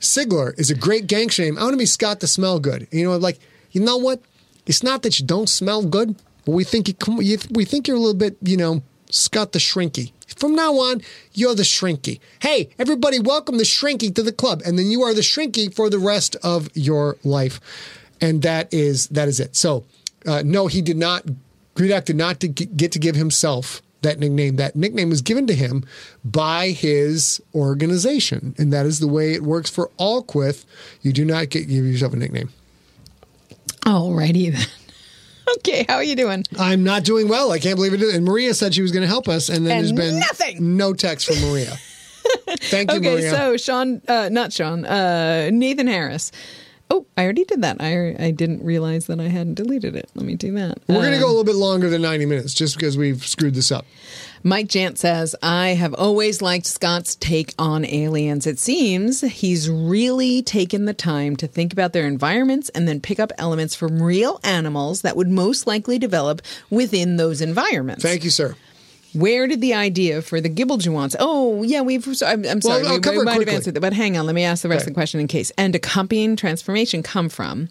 Sigler is a great gang shame. I want to be Scott the smell good. You know, like you know what? It's not that you don't smell good, but we think you, come, you we think you're a little bit, you know, Scott the Shrinky. From now on, you're the Shrinky. Hey, everybody, welcome the Shrinky to the club, and then you are the Shrinky for the rest of your life, and that is that is it. So, uh, no, he did not. Gredok did not get to give himself that nickname. That nickname was given to him by his organization, and that is the way it works for all Quith. You do not get give yourself a nickname. Alrighty then. *laughs* Okay, how are you doing? I'm not doing well. I can't believe it. And Maria said she was going to help us, and then And there's been nothing. no text from Maria. *laughs* Thank you, Okay, Maria. so Sean, uh, not Sean, uh, Nathan Harris. Oh, I already did that. I I didn't realize that I hadn't deleted it. Let me do that. We're going to go a little bit longer than 90 minutes just because we've screwed this up. Mike Jant says, I have always liked Scott's take on aliens. It seems he's really taken the time to think about their environments and then pick up elements from real animals that would most likely develop within those environments. Thank you, sir. Where did the idea for the Gibblejewants? Oh, yeah, we've. so- I'm, I'm sorry, I'll we, we might have answered that, but hang on, let me ask the rest Okay. of the question in case. And accompanying transformation come from?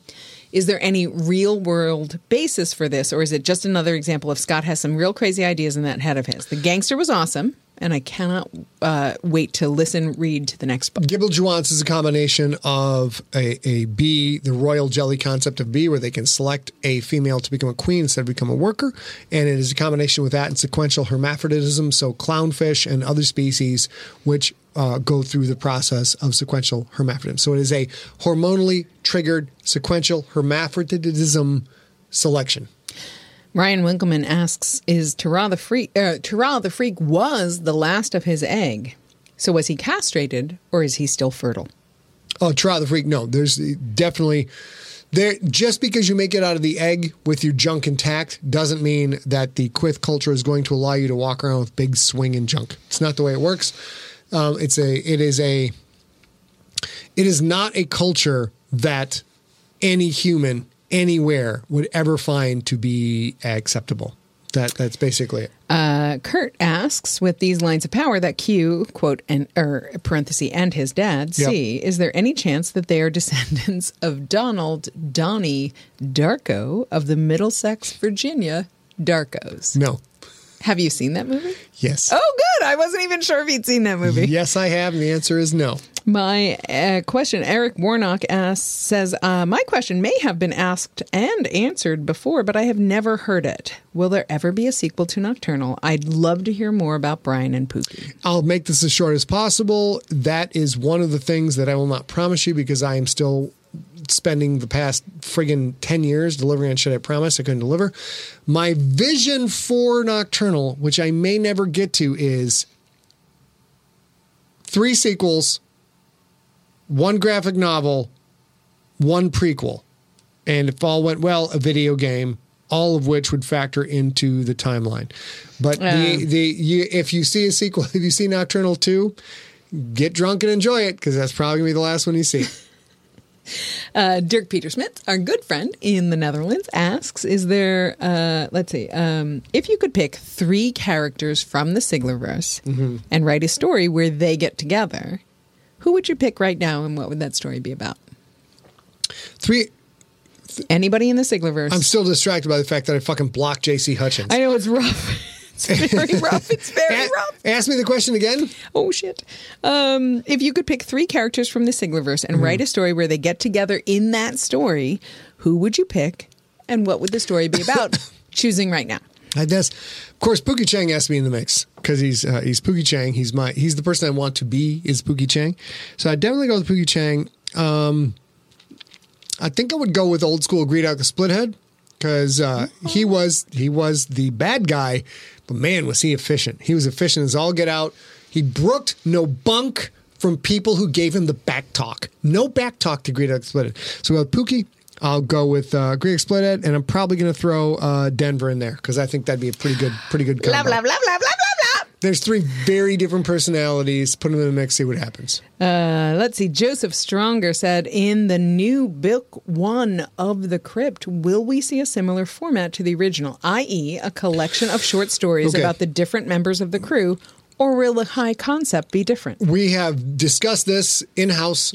Is there any real world basis for this, or is it just another example of Scott has some real crazy ideas in that head of his? The gangster was awesome, and I cannot uh, wait to listen, read to the next book. Gibblejewants is a combination of a, a bee, the royal jelly concept of bee, where they can select a female to become a queen instead of become a worker. And it is a combination with that and sequential hermaphroditism, so clownfish and other species which uh, go through the process of sequential hermaphroditism. So it is a hormonally triggered sequential hermaphroditism selection. Ryan Winkleman asks, "Is Tara the freak? Uh, Tara the freak was the last of his egg. So was he castrated, or is he still fertile?" Oh, try the freak. No, there's definitely there. Just because you make it out of the egg with your junk intact doesn't mean that the quith culture is going to allow you to walk around with big swinging junk. It's not the way it works. Um, it's a. It is a. It is not a culture that any human anywhere would ever find to be acceptable. That that's basically it. Uh, Kurt asks, with these lines of power that Q quote and or parenthesis and his dad Yep. see, is there any chance that they are descendants of Donald Donnie Darko of the Middlesex, Virginia Darkos? No. Have you seen that movie? Yes. Oh, good. I wasn't even sure if you'd seen that movie. Yes, I have. And the answer is no. My uh, question, Eric Warnock asks, says, uh, My question may have been asked and answered before, but I have never heard it. Will there ever be a sequel to Nocturnal? I'd love to hear more about Brian and Pookie. I'll make this as short as possible. That is one of the things that I will not promise you because I am still spending the past friggin' 10 years delivering on shit I promised I couldn't deliver. My vision for Nocturnal, which I may never get to, is three sequels, one graphic novel, one prequel. And if all went well, a video game, all of which would factor into the timeline. But the, the you, if you see a sequel, *laughs* if you see Nocturnal 2, get drunk and enjoy it because that's probably going to be the last one you see. Uh, Dirk Peter Smith, our good friend in the Netherlands, asks Is there, uh, let's see, um, if you could pick three characters from the Siglerverse Mm-hmm. and write a story where they get together, who would you pick right now and what would that story be about? Three, Anybody in the Siglerverse? I'm still distracted by the fact that I fucking blocked JC Hutchins. I know it's rough. *laughs* It's very *laughs* rough. It's very A- rough. Ask me the question again. Oh shit! Um, if you could pick three characters from the Siglerverse and write a story where they get together in that story, who would you pick, and what would the story be about? *laughs* Choosing right now. I guess, of course, Pookie Chang asked me in the mix because he's uh, he's Pookie Chang. He's my he's the person I want to be is Pookie Chang. So I definitely go with Pookie Chang. Um, I think I would go with old school Gredok the Splithead because uh, he was he was the bad guy, but man was he efficient. He was efficient as all get out. He brooked no bunk from people who gave him the back talk. No back talk to Gredok. So with Pookie. I'll go with uh, Splithead, and I'm probably going to throw uh, Denver in there because I think that'd be a pretty good, pretty good combo. Love, love, love, love, love, love. There's three very different personalities. Put them in the mix, see what happens. Uh, let's see. Joseph Stronger said, "In the new book one of the Crypt, will we see a similar format to the original, i.e., a collection of short stories Okay. about the different members of the crew, Or will the high concept be different? We have discussed this in house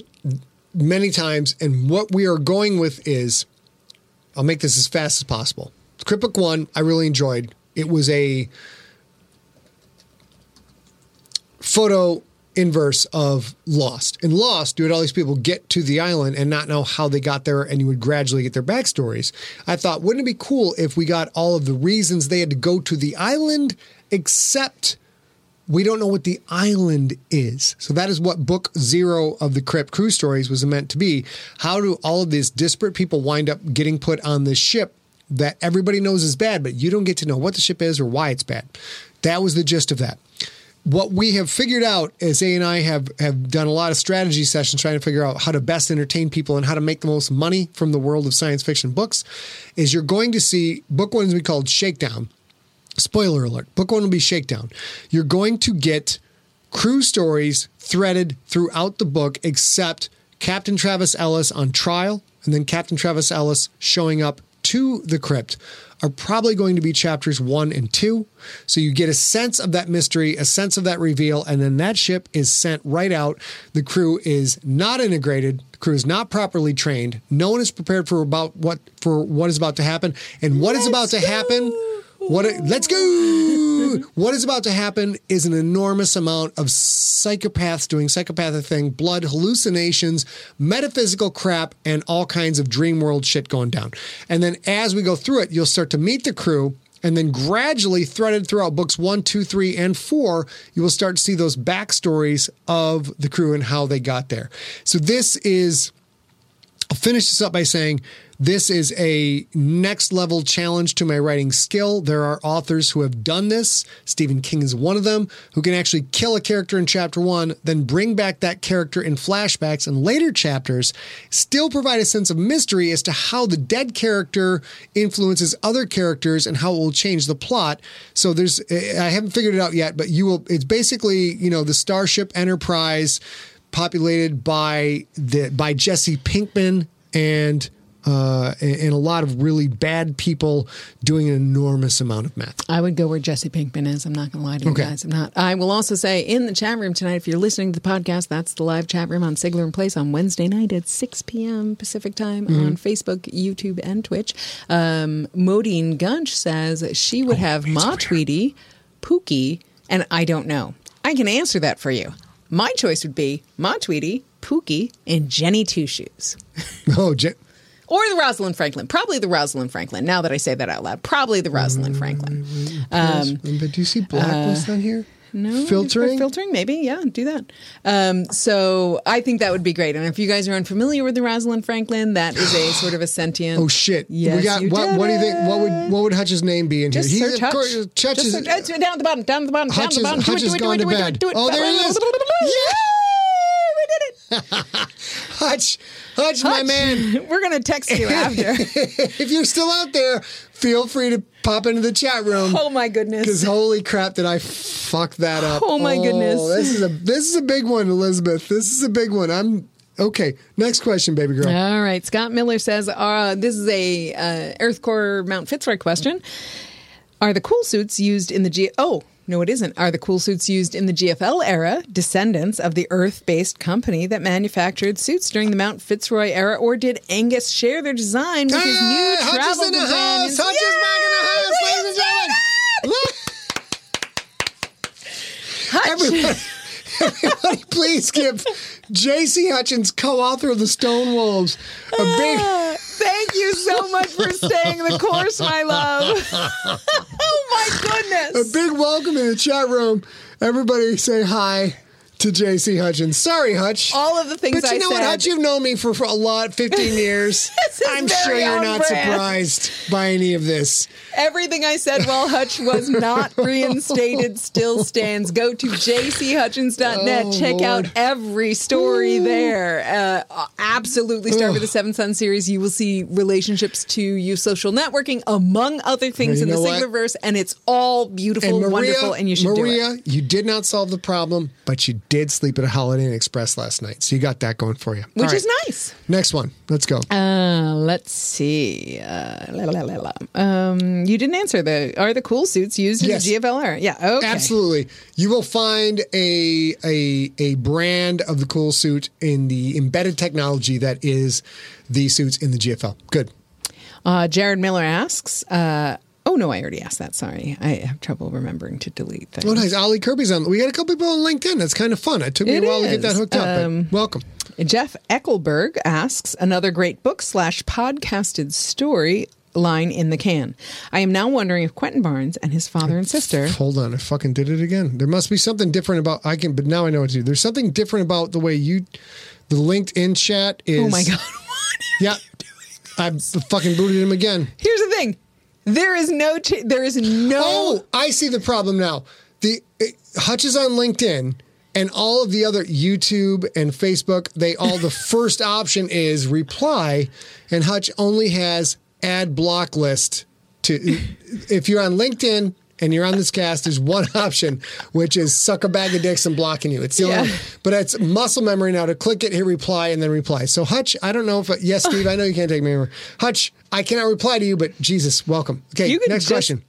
many times, and what we are going with is I'll make this as fast as possible. Crypt Book One, I really enjoyed. It was a photo inverse of Lost. In Lost, you had all these people get to the island and not know how they got there, and you would gradually get their backstories. I thought, wouldn't it be cool if we got all of the reasons they had to go to the island, except we don't know what the island is. So that is what book zero of the Crypt Crew Stories was meant to be. How do all of these disparate people wind up getting put on this ship that everybody knows is bad, but you don't get to know what the ship is or why it's bad? That was the gist of that what we have figured out is A and I have have done a lot of strategy sessions trying to figure out how to best entertain people and how to make the most money from the world of science fiction books. Is you're going to see book one is be called Shakedown. Spoiler alert: book one will be Shakedown. You're going to get crew stories threaded throughout the book, except Captain Travis Ellis on trial, and then Captain Travis Ellis showing up to the crypt are probably going to be chapters one and two. So you get a sense of that mystery, a sense of that reveal, and then that ship is sent right out. The crew is not integrated. The crew is not properly trained. No one is prepared for about what for what is about to happen. And what is about to happen what? let's go. *laughs* what is about to happen is an enormous amount of psychopaths doing psychopathic thing, blood hallucinations, metaphysical crap, and all kinds of dream world shit going down. And then as we go through it, you'll start to meet the crew. And then gradually, threaded throughout books one, two, three, and four, you will start to see those backstories of the crew and how they got there. So, this is, I'll finish this up by saying this is a next level challenge to my writing skill. There are authors who have done this. Stephen King is one of them who can actually kill a character in chapter one, then bring back that character in flashbacks in later chapters, still provide a sense of mystery as to how the dead character influences other characters and how it will change the plot. So there's, I haven't figured it out yet, but you will, it's basically, you know, the Starship Enterprise populated by the, by Jesse Pinkman and uh, and a lot of really bad people doing an enormous amount of meth. I would go where Jesse Pinkman is. I'm not going to lie to you Okay. guys. I'm not. I will also say in the chat room tonight, if you're listening to the podcast, that's the live chat room on Sigler and Place on Wednesday night at 6 p.m. Pacific time Mm-hmm. on Facebook, YouTube, and Twitch. Um, Modine Gunch says she Oh, would have Ma Tweety, Pookie, and I don't know. I can answer that for you. My choice would be Ma Tweety, Pookie, and Jenny Two Shoes. *laughs* Oh, Je- Or the Rosalind Franklin. Probably the Rosalind Franklin. Now that I say that out loud. Probably the Rosalind Franklin. Um, but do you see blacklist on here? no. filtering. Filtering, maybe. Yeah, do that. Um, so I think that would be great. And if you guys are unfamiliar with the Rosalind Franklin, that is a sort of a sentient. Oh shit! Yes, we got what? What do you think? What would what would Hutch's name be in Just here? search Hutch. course- Hutch Just is search- down at the bottom, down at the bottom, Hutch down at the bottom. Hutch Do it, do it, do to it, do it, bed. do it. Oh, there he is. We it. *laughs* Hutch. Hutch, my man. *laughs* We're going to text you after. *laughs* If you're still out there, feel free to pop into the chat room. oh, my goodness. Because holy crap, did I fuck that up? Oh, my goodness. This is a this is a big one, Elizabeth. This is a big one. I'm okay. Next question, baby girl. All right. Scott Miller says uh, this is a uh, Earth Core Mount Fitzroy question. Are the cool suits used in the G? Oh. No, it isn't. Are the cool suits used in the GFL era descendants of the Earth based company that manufactured suits during the Mount Fitzroy era, or did Angus share their design with his new Hutch travel is in the house. Hutch is back in the house, ladies and gentlemen. Hutch. Everybody, please give J.C. Hutchins, co-author of the Stone Wolves, a big. Ah, Thank you so much for staying the course, my love. *laughs* oh my goodness! A big welcome in the chat room. Everybody say hi to JC Hutchins. Sorry, Hutch. All of the things I said. but you I know what, Hutch? You've known me for, for a lot, 15 *laughs* years. I'm sure you're not brand. surprised by any of this. Everything I said while Hutch was not *laughs* reinstated still stands. Go to jchutchins.net. Oh, Check Lord. out every story there. Uh, absolutely start with the Seventh Son series. You will see relationships to you social networking, among other things in the what? And it's all beautiful, And Maria, wonderful, and you should Maria, do it. you did not solve the problem, but you did sleep at a Holiday Inn Express last night, so you got that going for you. Which All is nice. Next one. Let's go. Uh, let's see. Uh, la, la, la, la. Um, you didn't answer the. Are the cool suits used in Yes. the GFL era? Yeah. Okay. Absolutely. You will find a, a a brand of the cool suit in the embedded technology that is the suits in the GFL. Good. Uh, Jared Miller asks. Uh, oh no, I already asked that. Sorry, I have trouble remembering to delete things. Oh, nice. Ollie Kirby's on. We got a couple people on LinkedIn. That's kind of fun. It took me It a while to get that hooked up. Um, welcome. Jeff Eckelberg asks another great book slash podcasted story line in the can. I am now wondering if Quentin Barnes and his father and sister. *laughs* Hold on, I fucking did it again. There must be something different about I can, but now I know what to do. There's something different about the way you, the LinkedIn chat is. Oh my god! *laughs* Yeah, I fucking booted him again. Here's the thing: there is no. Ch- there is no. Oh, I see the problem now. The it, Hutch is on LinkedIn, and all of the other YouTube and Facebook, they all the *laughs* first option is reply, and Hutch only has add block list. To if you're on LinkedIn and you're on this cast, there's one *laughs* option, which is suck a bag of dicks and blocking you. It's the only, Yeah. but it's muscle memory now to click it, hit reply, and then reply. So Hutch, I don't know if yes, *laughs* Steve, I know you can't take me. Hutch, I cannot reply to you, but Jesus, welcome. Okay, next just- question.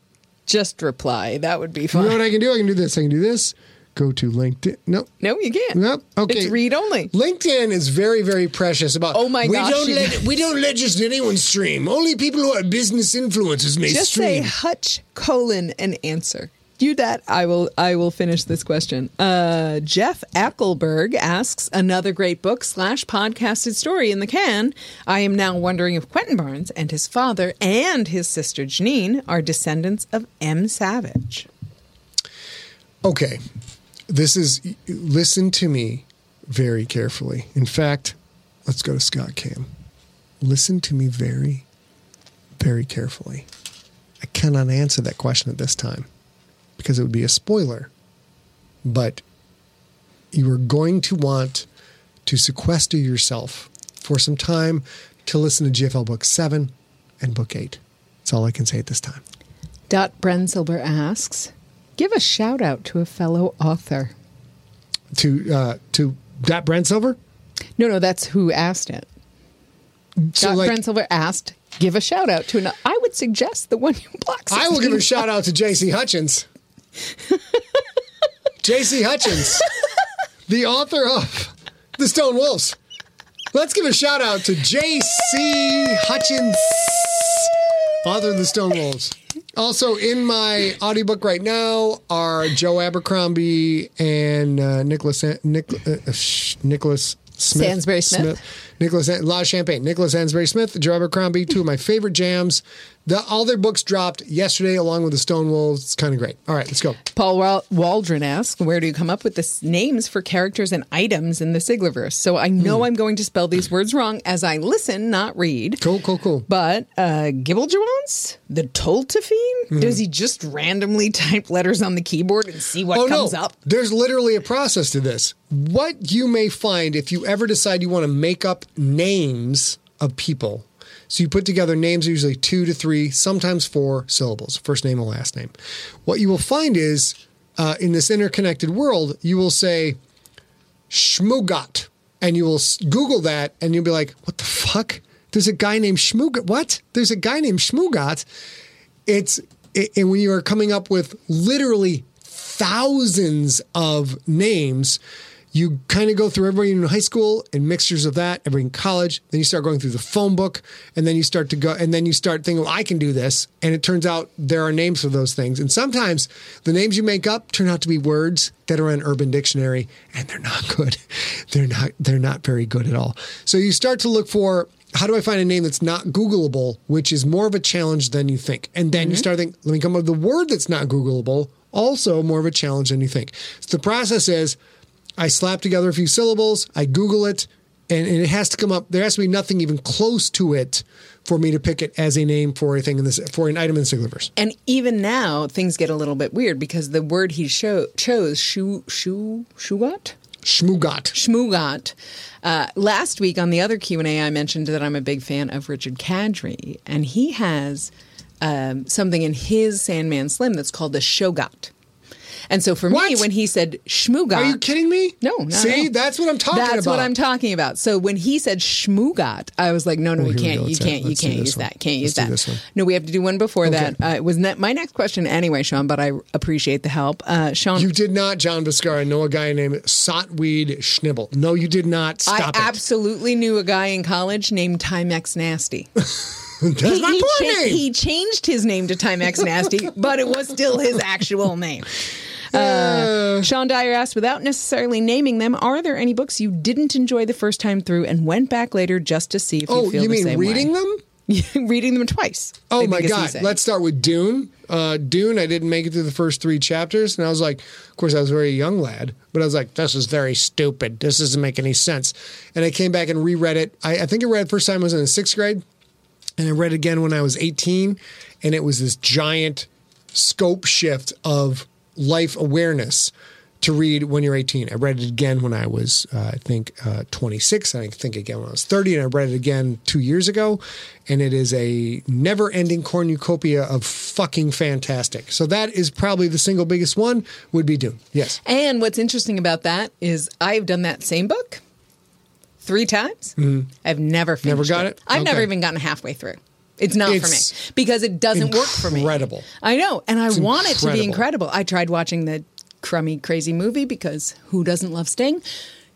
Just reply. That would be fine. You know what I can do? I can do this. I can do this. Go to LinkedIn. No. no, you can't. Nope. Okay. It's read only. LinkedIn is very, very precious about. Oh my we gosh, Don't let, we don't let just anyone stream. Only people who are business influencers may Just say stream. Hutch colon and answer. Do that. I will. I will finish this question. Uh, Jeff Ackelberg asks another great book slash podcasted story in the can. I am now wondering if Quentin Barnes and his father and his sister Janine are descendants of M. Savage. Okay. This is. Listen to me very carefully. In fact, let's go to Scott Cam. Listen to me very, very carefully. I cannot answer that question at this time because it would be a spoiler. But you are going to want to sequester yourself for some time to listen to GFL Book 7 and Book 8. That's all I can say at this time. Dot Brensilber asks, give a shout out to a fellow author. To uh, to that Brent Silver? No, no, that's who asked it. So Dot like, asked, give a shout out to an. I would suggest the one you blocked. I will give a *laughs* shout out to JC Hutchins. *laughs* JC Hutchins, the author of The Stone Wolves. Let's give a shout out to JC Hutchins, author of The Stone Wolves. Also, in my audiobook right now are Joe Abercrombie and uh, Nicholas Nic, uh, sh- Nicholas Smith. Sansbury Smith. Nicholas La Champagne, Nicholas Sansbury Smith, Joe Abercrombie, two of my favorite jams. The, all their books dropped yesterday along with the Stone Wolves. It's kind of great. All right, let's go. Paul Wal- Waldron asks, "Where do you come up with the s- names for characters and items in the Siglerverse?" So I know Hmm. I'm going to spell these words wrong as I listen, not read. Cool, cool, cool. But uh, the Toltafine, does he just randomly *laughs* type letters on the keyboard and see what oh comes no, up? there's literally a process to this. What you may find if you ever decide you want to make up names of people. So you put together names, usually two to three, sometimes four syllables, first name and last name. What you will find is uh, in this interconnected world, you will say Schmugat, and you will Google that, and you'll be like, "What the fuck? There's a guy named Schmugat. What? There's a guy named Schmugat." It's it, and when you are coming up with literally thousands of names, you kind of go through everybody in high school and mixtures of that, everybody in college. Then you start going through the phone book, and then you start to go, and then you start thinking, well, I can do this. And it turns out there are names for those things. And sometimes the names you make up turn out to be words that are in Urban Dictionary, and they're not good. *laughs* They're not. They're not very good at all. So you start to look for how do I find a name that's not Googleable, which is more of a challenge than you think? And then you mm-hmm. start thinking, let me come up with a word that's not Googleable, also more of a challenge than you think. So the process is I slap together a few syllables, I Google it, and, and it has to come up. There has to be nothing even close to it for me to pick it as a name for a thing in this for an item in the Siglerverse. And even now, things get a little bit weird because the word he chose, shu, shu, shugat? Schmugat. Schmugat. Uh, last week on the other Q&A, I mentioned that I'm a big fan of Richard Kadrey, and he has um, something in his Sandman Slim that's called the Shogat. And so for me, when he said Schmugat, Are you kidding me? No, not at See, all. that's what I'm talking That's about. what I'm talking about. So when he said Schmugat, I was like, no, no, Oh, you we can't, you can't, you let's can't use one. that, can't Let's use that. No, we have to do one before Okay. that. Uh, it was ne- my next question anyway, Sean, but I appreciate the help. Uh, Sean, You did not, John Viscara, know a guy named Sotweed Schnibble. No, you did not. I it. Absolutely knew a guy in college named Timex Nasty. *laughs* That's he, my he cha- name. he changed his name to Timex Nasty, but it was still his actual name. Uh, Sean Dyer asked, without necessarily naming them, are there any books you didn't enjoy the first time through and went back later just to see if you oh, feel you the mean same reading them? *laughs* reading them twice. Oh my God. Let's start with Dune. Uh, Dune, I didn't make it through the first three chapters. And I was like, of course, I was a very young lad, but I was like, this is very stupid. This doesn't make any sense. And I came back and reread it. I, I think I read it first time I was in the sixth grade. And I read it again when I was 18. And it was this giant scope shift of life awareness to read when you're 18. I read it again when I was, uh, I think, uh, 26. And I think again when I was 30. And I read it again two years ago. And it is a never ending cornucopia of fucking fantastic. So that is probably the single biggest one would be Dune. Yes. And what's interesting about that is I've done that same book three times. I've never finished Mm-hmm. Never got it? I've never even gotten halfway through. It's not It's for me because it doesn't work for me. incredible. I know, and I It's want it to be incredible. incredible. I tried watching the crummy, crazy movie because who doesn't love Sting?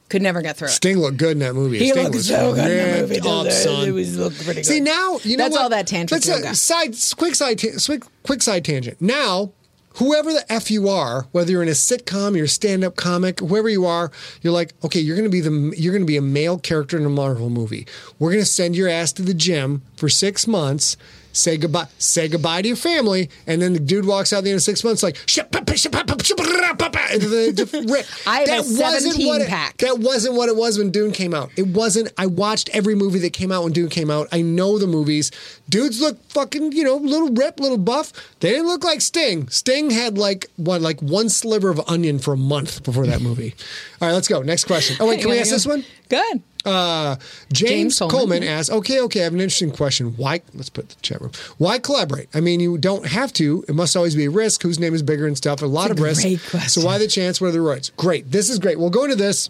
Could never get through it. Sting looked good in that movie. He Sting looked so good in the ripped movie. up, doesn't it? son. It was looked pretty good. See now, you know That's what? all that tangent Let's, uh, yoga. side quick side quick, quick side tangent. Now, whoever the f you are, whether you're in a sitcom, you're a stand-up comic, whoever you are, you're like, okay, you're going to be the you're going to be a male character in a Marvel movie. We're going to send your ass to the gym for six months. Say goodbye. Say goodbye to your family, and then the dude walks out at the end of six months like. and they just *laughs* rip. I have wasn't what it- pack. That wasn't what it was when Dune came out. It wasn't. I watched every movie that came out when Dune came out. I know the movies. Dudes look fucking, you know, little rip, little buff. They didn't look like Sting. Sting had like what, like one sliver of onion for a month before that movie. *laughs* All right, let's go. Next question. Oh wait, can we ask this one? Good. Uh, James, James Coleman, Coleman. asks, okay, okay, I have an interesting question. Why, let's put the chat room. Why collaborate? I mean, you don't have to. It must always be a risk. Whose name is bigger and stuff? A lot of risk. So why the chance? What are the rights? Great. This is great. We'll go into this.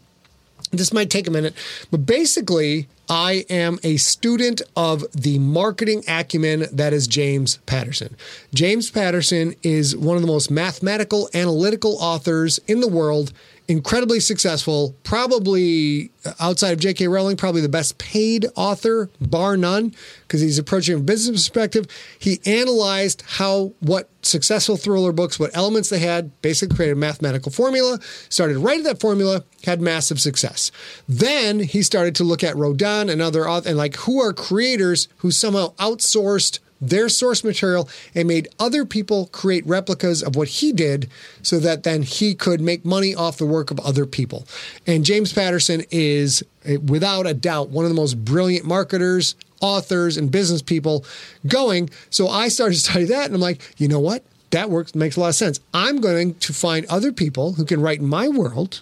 This might take a minute, but basically, I am a student of the marketing acumen that is James Patterson. James Patterson is one of the most mathematical, analytical authors in the world, incredibly successful, probably uh, outside of J.K. Rowling, probably the best paid author, bar none, because he's approaching from a business perspective. He analyzed how what successful thriller books, what elements they had, basically created a mathematical formula, started writing that formula, had massive success. Then he started to look at Rodin and other authors, and like who are creators who somehow outsourced their source material and made other people create replicas of what he did so that then he could make money off the work of other people. And James Patterson is, eh, without a doubt, one of the most brilliant marketers, authors, and business people going. So I started to study that and I'm like, you know what? That works, makes a lot of sense. I'm going to find other people who can write in my world,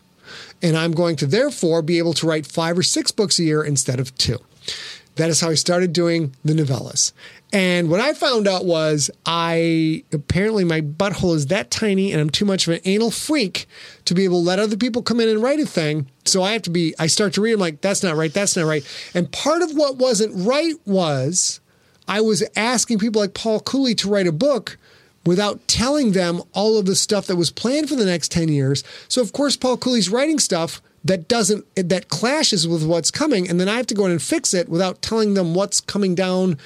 and I'm going to therefore be able to write five or six books a year instead of two. That is how I started doing the novellas. And what I found out was I apparently my butthole is that tiny and I'm too much of an anal freak to be able to let other people come in and write a thing. So I have to be, I start to read, I'm like, that's not right, that's not right. And part of what wasn't right was I was asking people like Paul Cooley to write a book without telling them all of the stuff that was planned for the next 10 years. So of course Paul Cooley's writing stuff that doesn't that clashes with what's coming and then I have to go in and fix it without telling them what's coming down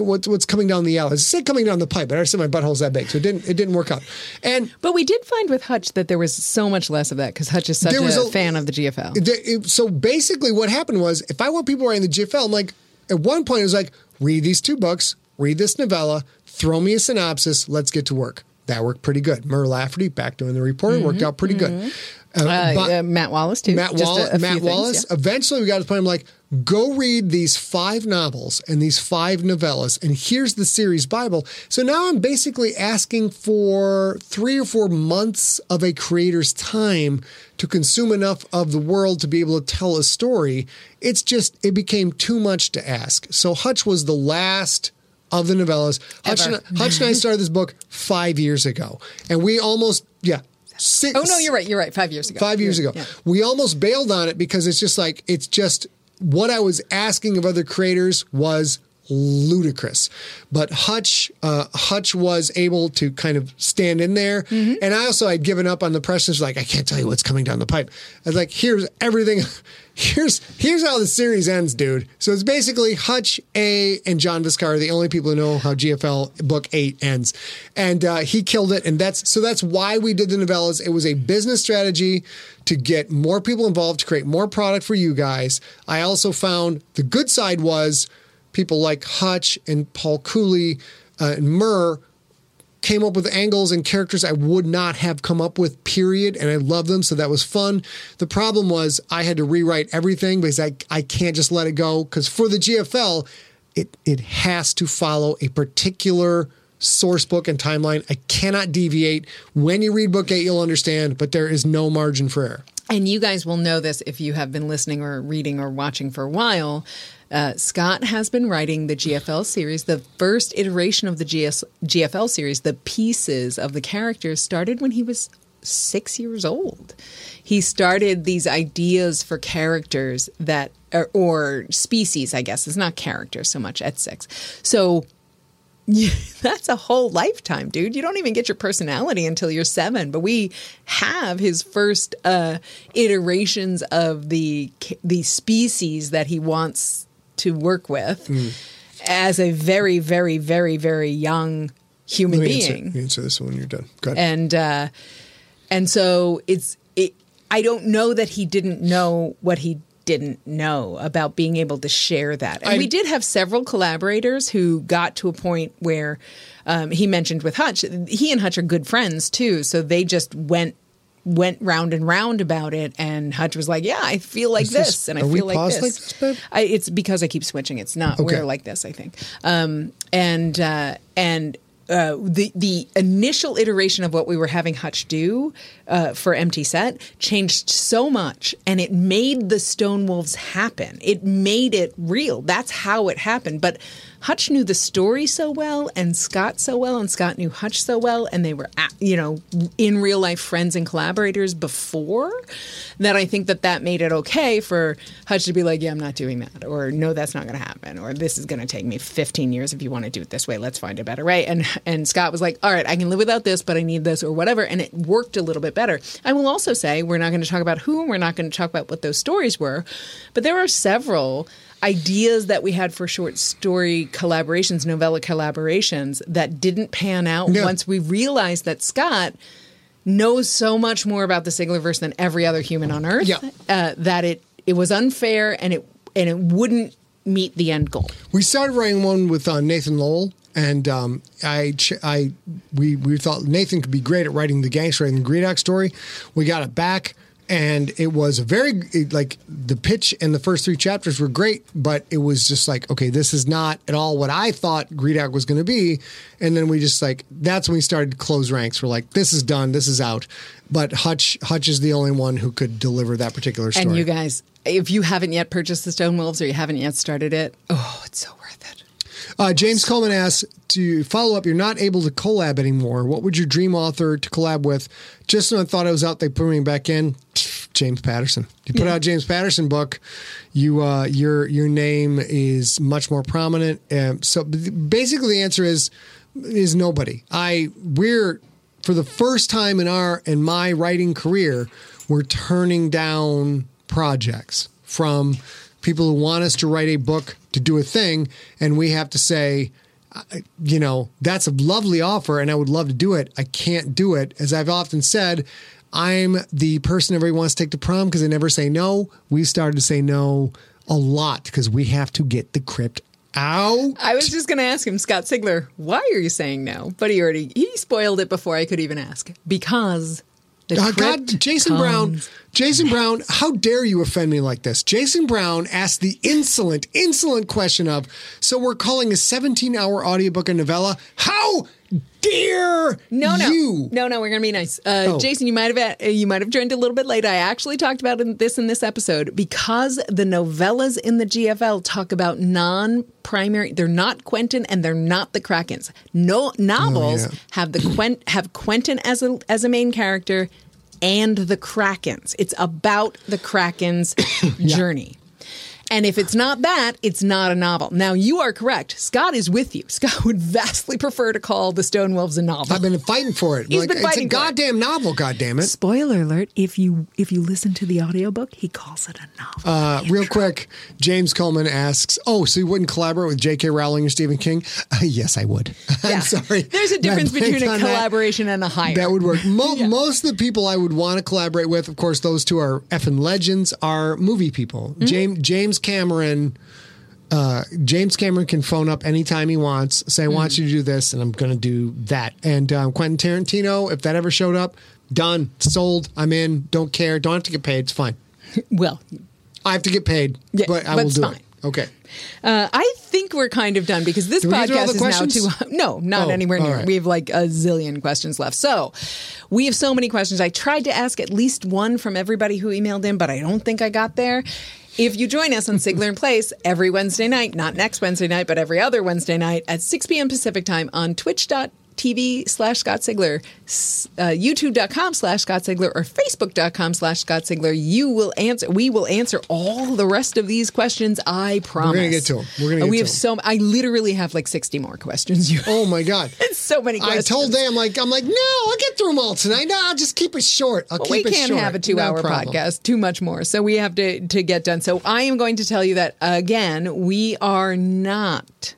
what's what's coming down the alley. I said coming down the pipe, but I said my butthole's that big, so it didn't it didn't work out. And But we did find with Hutch that there was so much less of that because Hutch is such a, a- fan of the GFL. It- so basically, what happened was, if I want people writing the GFL, I'm like, at one point, it was like, read these two books, read this novella, throw me a synopsis, let's get to work. That worked pretty good. Mur Lafferty, back doing the reporting, worked mm-hmm. out pretty good. Mm-hmm. Uh, Uh, Matt Wallace too. Matt, Just Wall- a- a Matt things, Wallace. yeah. Eventually, we got to the point. I'm like, go read these five novels and these five novellas, and here's the series Bible. So now I'm basically asking for three or four months of a creator's time to consume enough of the world to be able to tell a story. It's just it became too much to ask. So Hutch was the last. Of the novellas, Hutch and, Hutch and I started this book five years ago, and we almost, yeah, six. Oh no, you're right. You're right. Five years ago. Five years ago. yeah. We almost bailed on it because it's just like it's just what I was asking of other creators was ludicrous. But Hutch, uh, Hutch was able to kind of stand in there, Mm-hmm. and I also had given up on the press. Like I can't tell you what's coming down the pipe. I was like, here's everything. *laughs* Here's here's how the series ends, dude. So it's basically Hutch, A, and John Viscar are the only people who know how GFL book eight ends, and uh, he killed it. And that's so that's why we did the novellas. It was a business strategy to get more people involved, to create more product for you guys. I also found the good side was people like Hutch and Paul Cooley uh, and Mur came up with angles and characters I would not have come up with, period. And I love them. So that was fun. The problem was I had to rewrite everything because I, I can't just let it go. Because for the GFL, it, it has to follow a particular source book and timeline. I cannot deviate. When you read book eight, you'll understand, but there is no margin for error. And you guys will know this if you have been listening or reading or watching for a while. Uh, Scott has been writing the GFL series. The first iteration of the GS, GFL series, the pieces of the characters, started when he was six years old. He started these ideas for characters that, or, or species, I guess. It's not characters so much at six. So yeah, *laughs* that's a whole lifetime, dude. You don't even get your personality until you're seven. But we have his first uh, iterations of the the species that he wants to work with as a very, very, very, very young human answer, being me answer this when you're done. Go ahead. and uh, and so it's it. I don't know that he didn't know what he didn't know about being able to share that. And I- we did have several collaborators who got to a point where um, he mentioned with Hutch. He and Hutch are good friends too, so they just went went round and round about it and Hutch was like, "Yeah, I feel like this, this- and I feel like this." like this. I, it's because I keep switching. It's not. Okay. We're like this, I think. Um, and uh, and uh, the the initial iteration of what we were having Hutch do uh, for Empty Set changed so much, and it made the Stone Wolves happen. It made it real. That's how it happened. But Hutch knew the story so well, and Scott so well, and Scott knew Hutch so well, and they were, you know, in real life friends and collaborators before. That I think that that made it okay for Hutch to be like, "Yeah, I'm not doing that," or "No, that's not going to happen," or "This is going to take me 15 years if you want to do it this way. Let's find a better way." And and Scott was like, "All right, I can live without this, but I need this or whatever," and it worked a little bit better. I will also say we're not going to talk about who, and we're not going to talk about what those stories were, but there are several ideas that we had for short story collaborations, novella collaborations that didn't pan out once we realized that Scott knows so much more about the Siglerverse than every other human on Earth Yeah. uh, that it it was unfair and it and it wouldn't meet the end goal. We started writing one with uh, Nathan Lowell, and um, I, ch- I, we, we thought Nathan could be great at writing the gangster and the Gredok story. We got it back, and it was a very it- like the pitch and the first three chapters were great, but it was just like, okay, this is not at all what I thought Gredok was going to be. And then we just like that's when we started to close ranks. We're like, this is done, this is out. But Hutch, Hutch is the only one who could deliver that particular story. And you guys, if you haven't yet purchased the Stone Wolves or you haven't yet started it, oh, it's so worth it. Uh, James Coleman asks to follow up. You're not able to collab anymore. What would your dream author to collab with? Just when I thought I was out, they put me back in. *sniffs* James Patterson. You put out James Patterson book, you uh, your your name is much more prominent. Um, so basically, the answer is is nobody. I we're for the first time in our in my writing career, we're turning down projects from people who want us to write a book to do a thing, and we have to say, uh, you know, that's a lovely offer, and I would love to do it. I can't do it, as I've often said. I'm the person everybody wants to take to prom because they never say no. We started to say no a lot because we have to get the crypt out. I was just going to ask him, Scott Sigler, why are you saying no? But he already he spoiled it before I could even ask because the uh, crypt God, Jason Brown, Jason Brown, how dare you offend me like this? Jason Brown asked the insolent, insolent question of, so we're calling a 17 hour audiobook a novella? How dare No, no, you? no, no. We're gonna be nice, uh, Oh. Jason. You might have uh, you might have joined a little bit late. I actually talked about in- this in this episode because the novellas in the GFL talk about non-primary. They're not Quentin and they're not the Krakens. No novels Oh, yeah. have the Quent have Quentin as a as a main character. And the Krakens. It's about the Kraken's *coughs* journey. And if it's not that, it's not a novel. Now, you are correct. Scott is with you. *laughs* Scott would vastly prefer to call The Stone Wolves a novel. I've been fighting for it. He's like, been it's a fighting for it. goddamn novel, goddammit. Spoiler alert, if you if you listen to the audiobook, he calls it a novel. Uh, real quick, James Coleman asks, "Oh, so you wouldn't collaborate with J.K. Rowling or Stephen King?" *laughs* Uh, yes, I would. *laughs* Yeah. I'm sorry. There's a difference between a on that- collaboration and a hire. That would work. Mo- Most of the people I would want to collaborate with, of course, those two are effing legends, are movie people. Mm-hmm. James James Cameron. Uh, James Cameron can phone up anytime he wants, say, I want Mm-hmm. you to do this, and I'm going to do that. And um, Quentin Tarantino, if that ever showed up, done, sold, I'm in, don't care, don't have to get paid, it's fine. *laughs* well, I have to get paid, Yeah, but I but will it's do fine. it. Okay. Uh, I think we're kind of done because this Did we get through all podcast is questions? now too. No, not Oh, anywhere near. right. We have like a zillion questions left. So we have so many questions. I tried to ask at least one from everybody who emailed in, but I don't think I got there. If you join us on *laughs* Sigler and Place every Wednesday night, not next Wednesday night, but every other Wednesday night at 6 p.m. Pacific time on twitch.tv slash Scott Sigler, uh, youtube.com slash Scott Sigler, or facebook.com slash Scott Sigler, you will answer, we will answer all the rest of these questions, I promise. We're gonna get to 'em. We're gonna Uh, get we to have so, I literally have like 60 more questions. You Oh my God. *laughs* It's so many I told I'm like, I'm like, no, I'll get through them all tonight. No, I'll just keep it short. I'll Well, keep it short. we can't have a two-hour No podcast. Too much more, so we have to to get done. So I am going to tell you that again. We are not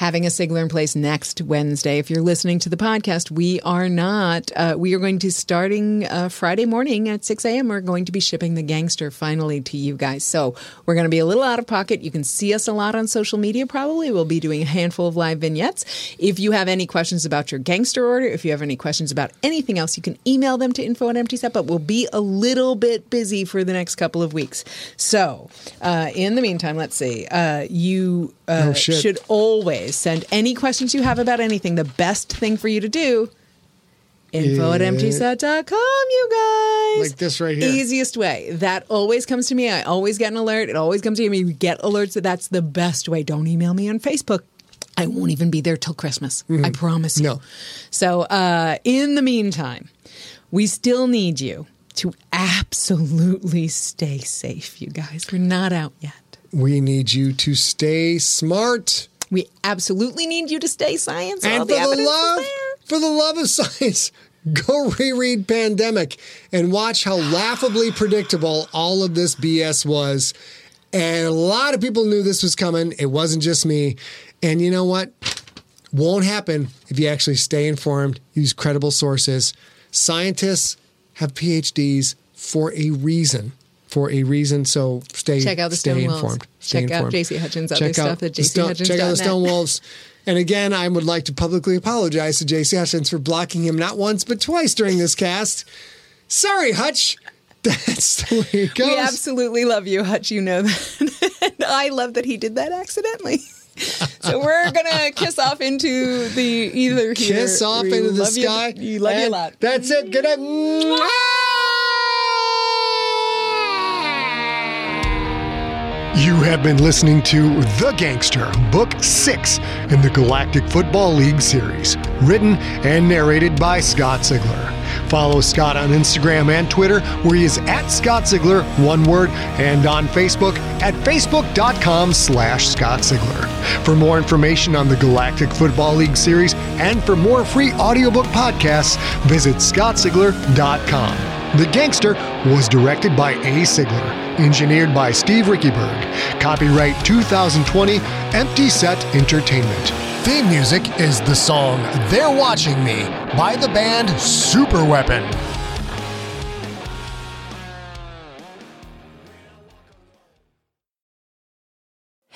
having a Sigler in place next Wednesday. If you're listening to the podcast, we are not. Uh, we are going to starting uh, Friday morning at 6 a.m. We're going to be shipping the gangster finally to you guys. So we're going to be a little out of pocket. You can see us a lot on social media. Probably we'll be doing a handful of live vignettes. If you have any questions about your gangster order, if you have any questions about anything else, you can email them to info at empty set. But we'll be a little bit busy for the next couple of weeks. So uh, in the meantime, let's see. Uh, you uh, Oh, should always send any questions you have about anything. The best thing for you to do, info at emptyset.com, you guys. Like this right here. Easiest way. That always comes to me. I always get an alert. It always comes to me. We get alerts that that's the best way. Don't email me on Facebook. I won't even be there till Christmas. I promise you. Mm-hmm. No. So, uh, in the meantime, we still need you to absolutely stay safe, you guys. We're not out yet. We need you to stay smart. We absolutely need you to stay science. And for the the love, for the love of *laughs* science, go reread Pandemic and watch how laughably predictable all of this BS was. And a lot of people knew this was coming. It wasn't just me. And you know what? Won't happen if you actually stay informed, use credible sources. Scientists have PhDs for a reason. For a reason, so stay Check out the stay Stone Wolves. informed. Stay Check out. JC Hutchins' other Check out stuff at the Stone- Check out the. Stone Wolves. And again, I would like to publicly apologize to JC Hutchins for blocking him not once but twice during this cast. Sorry, Hutch. *laughs* That's the way it goes. We absolutely love you, Hutch. You know that. *laughs* and I love that he did that accidentally. *laughs* so we're gonna kiss off into the either here. Kiss off into the love sky. You, love you a lot. That's it. Good night. You have been listening to The Gangster, Book 6 in the Galactic Football League series, written and narrated by Scott Sigler. Follow Scott on Instagram and Twitter, where he is at Scott Sigler, one word, and on Facebook at facebook.com slash Scott Sigler. For more information on the Galactic Football League series and for more free audiobook podcasts, visit scottsigler.com. The Gangster was directed by A. Sigler, engineered by Steve Riekeberg. Copyright 2020, Empty Set Entertainment. Theme music is the song They're Watching Me by the band Super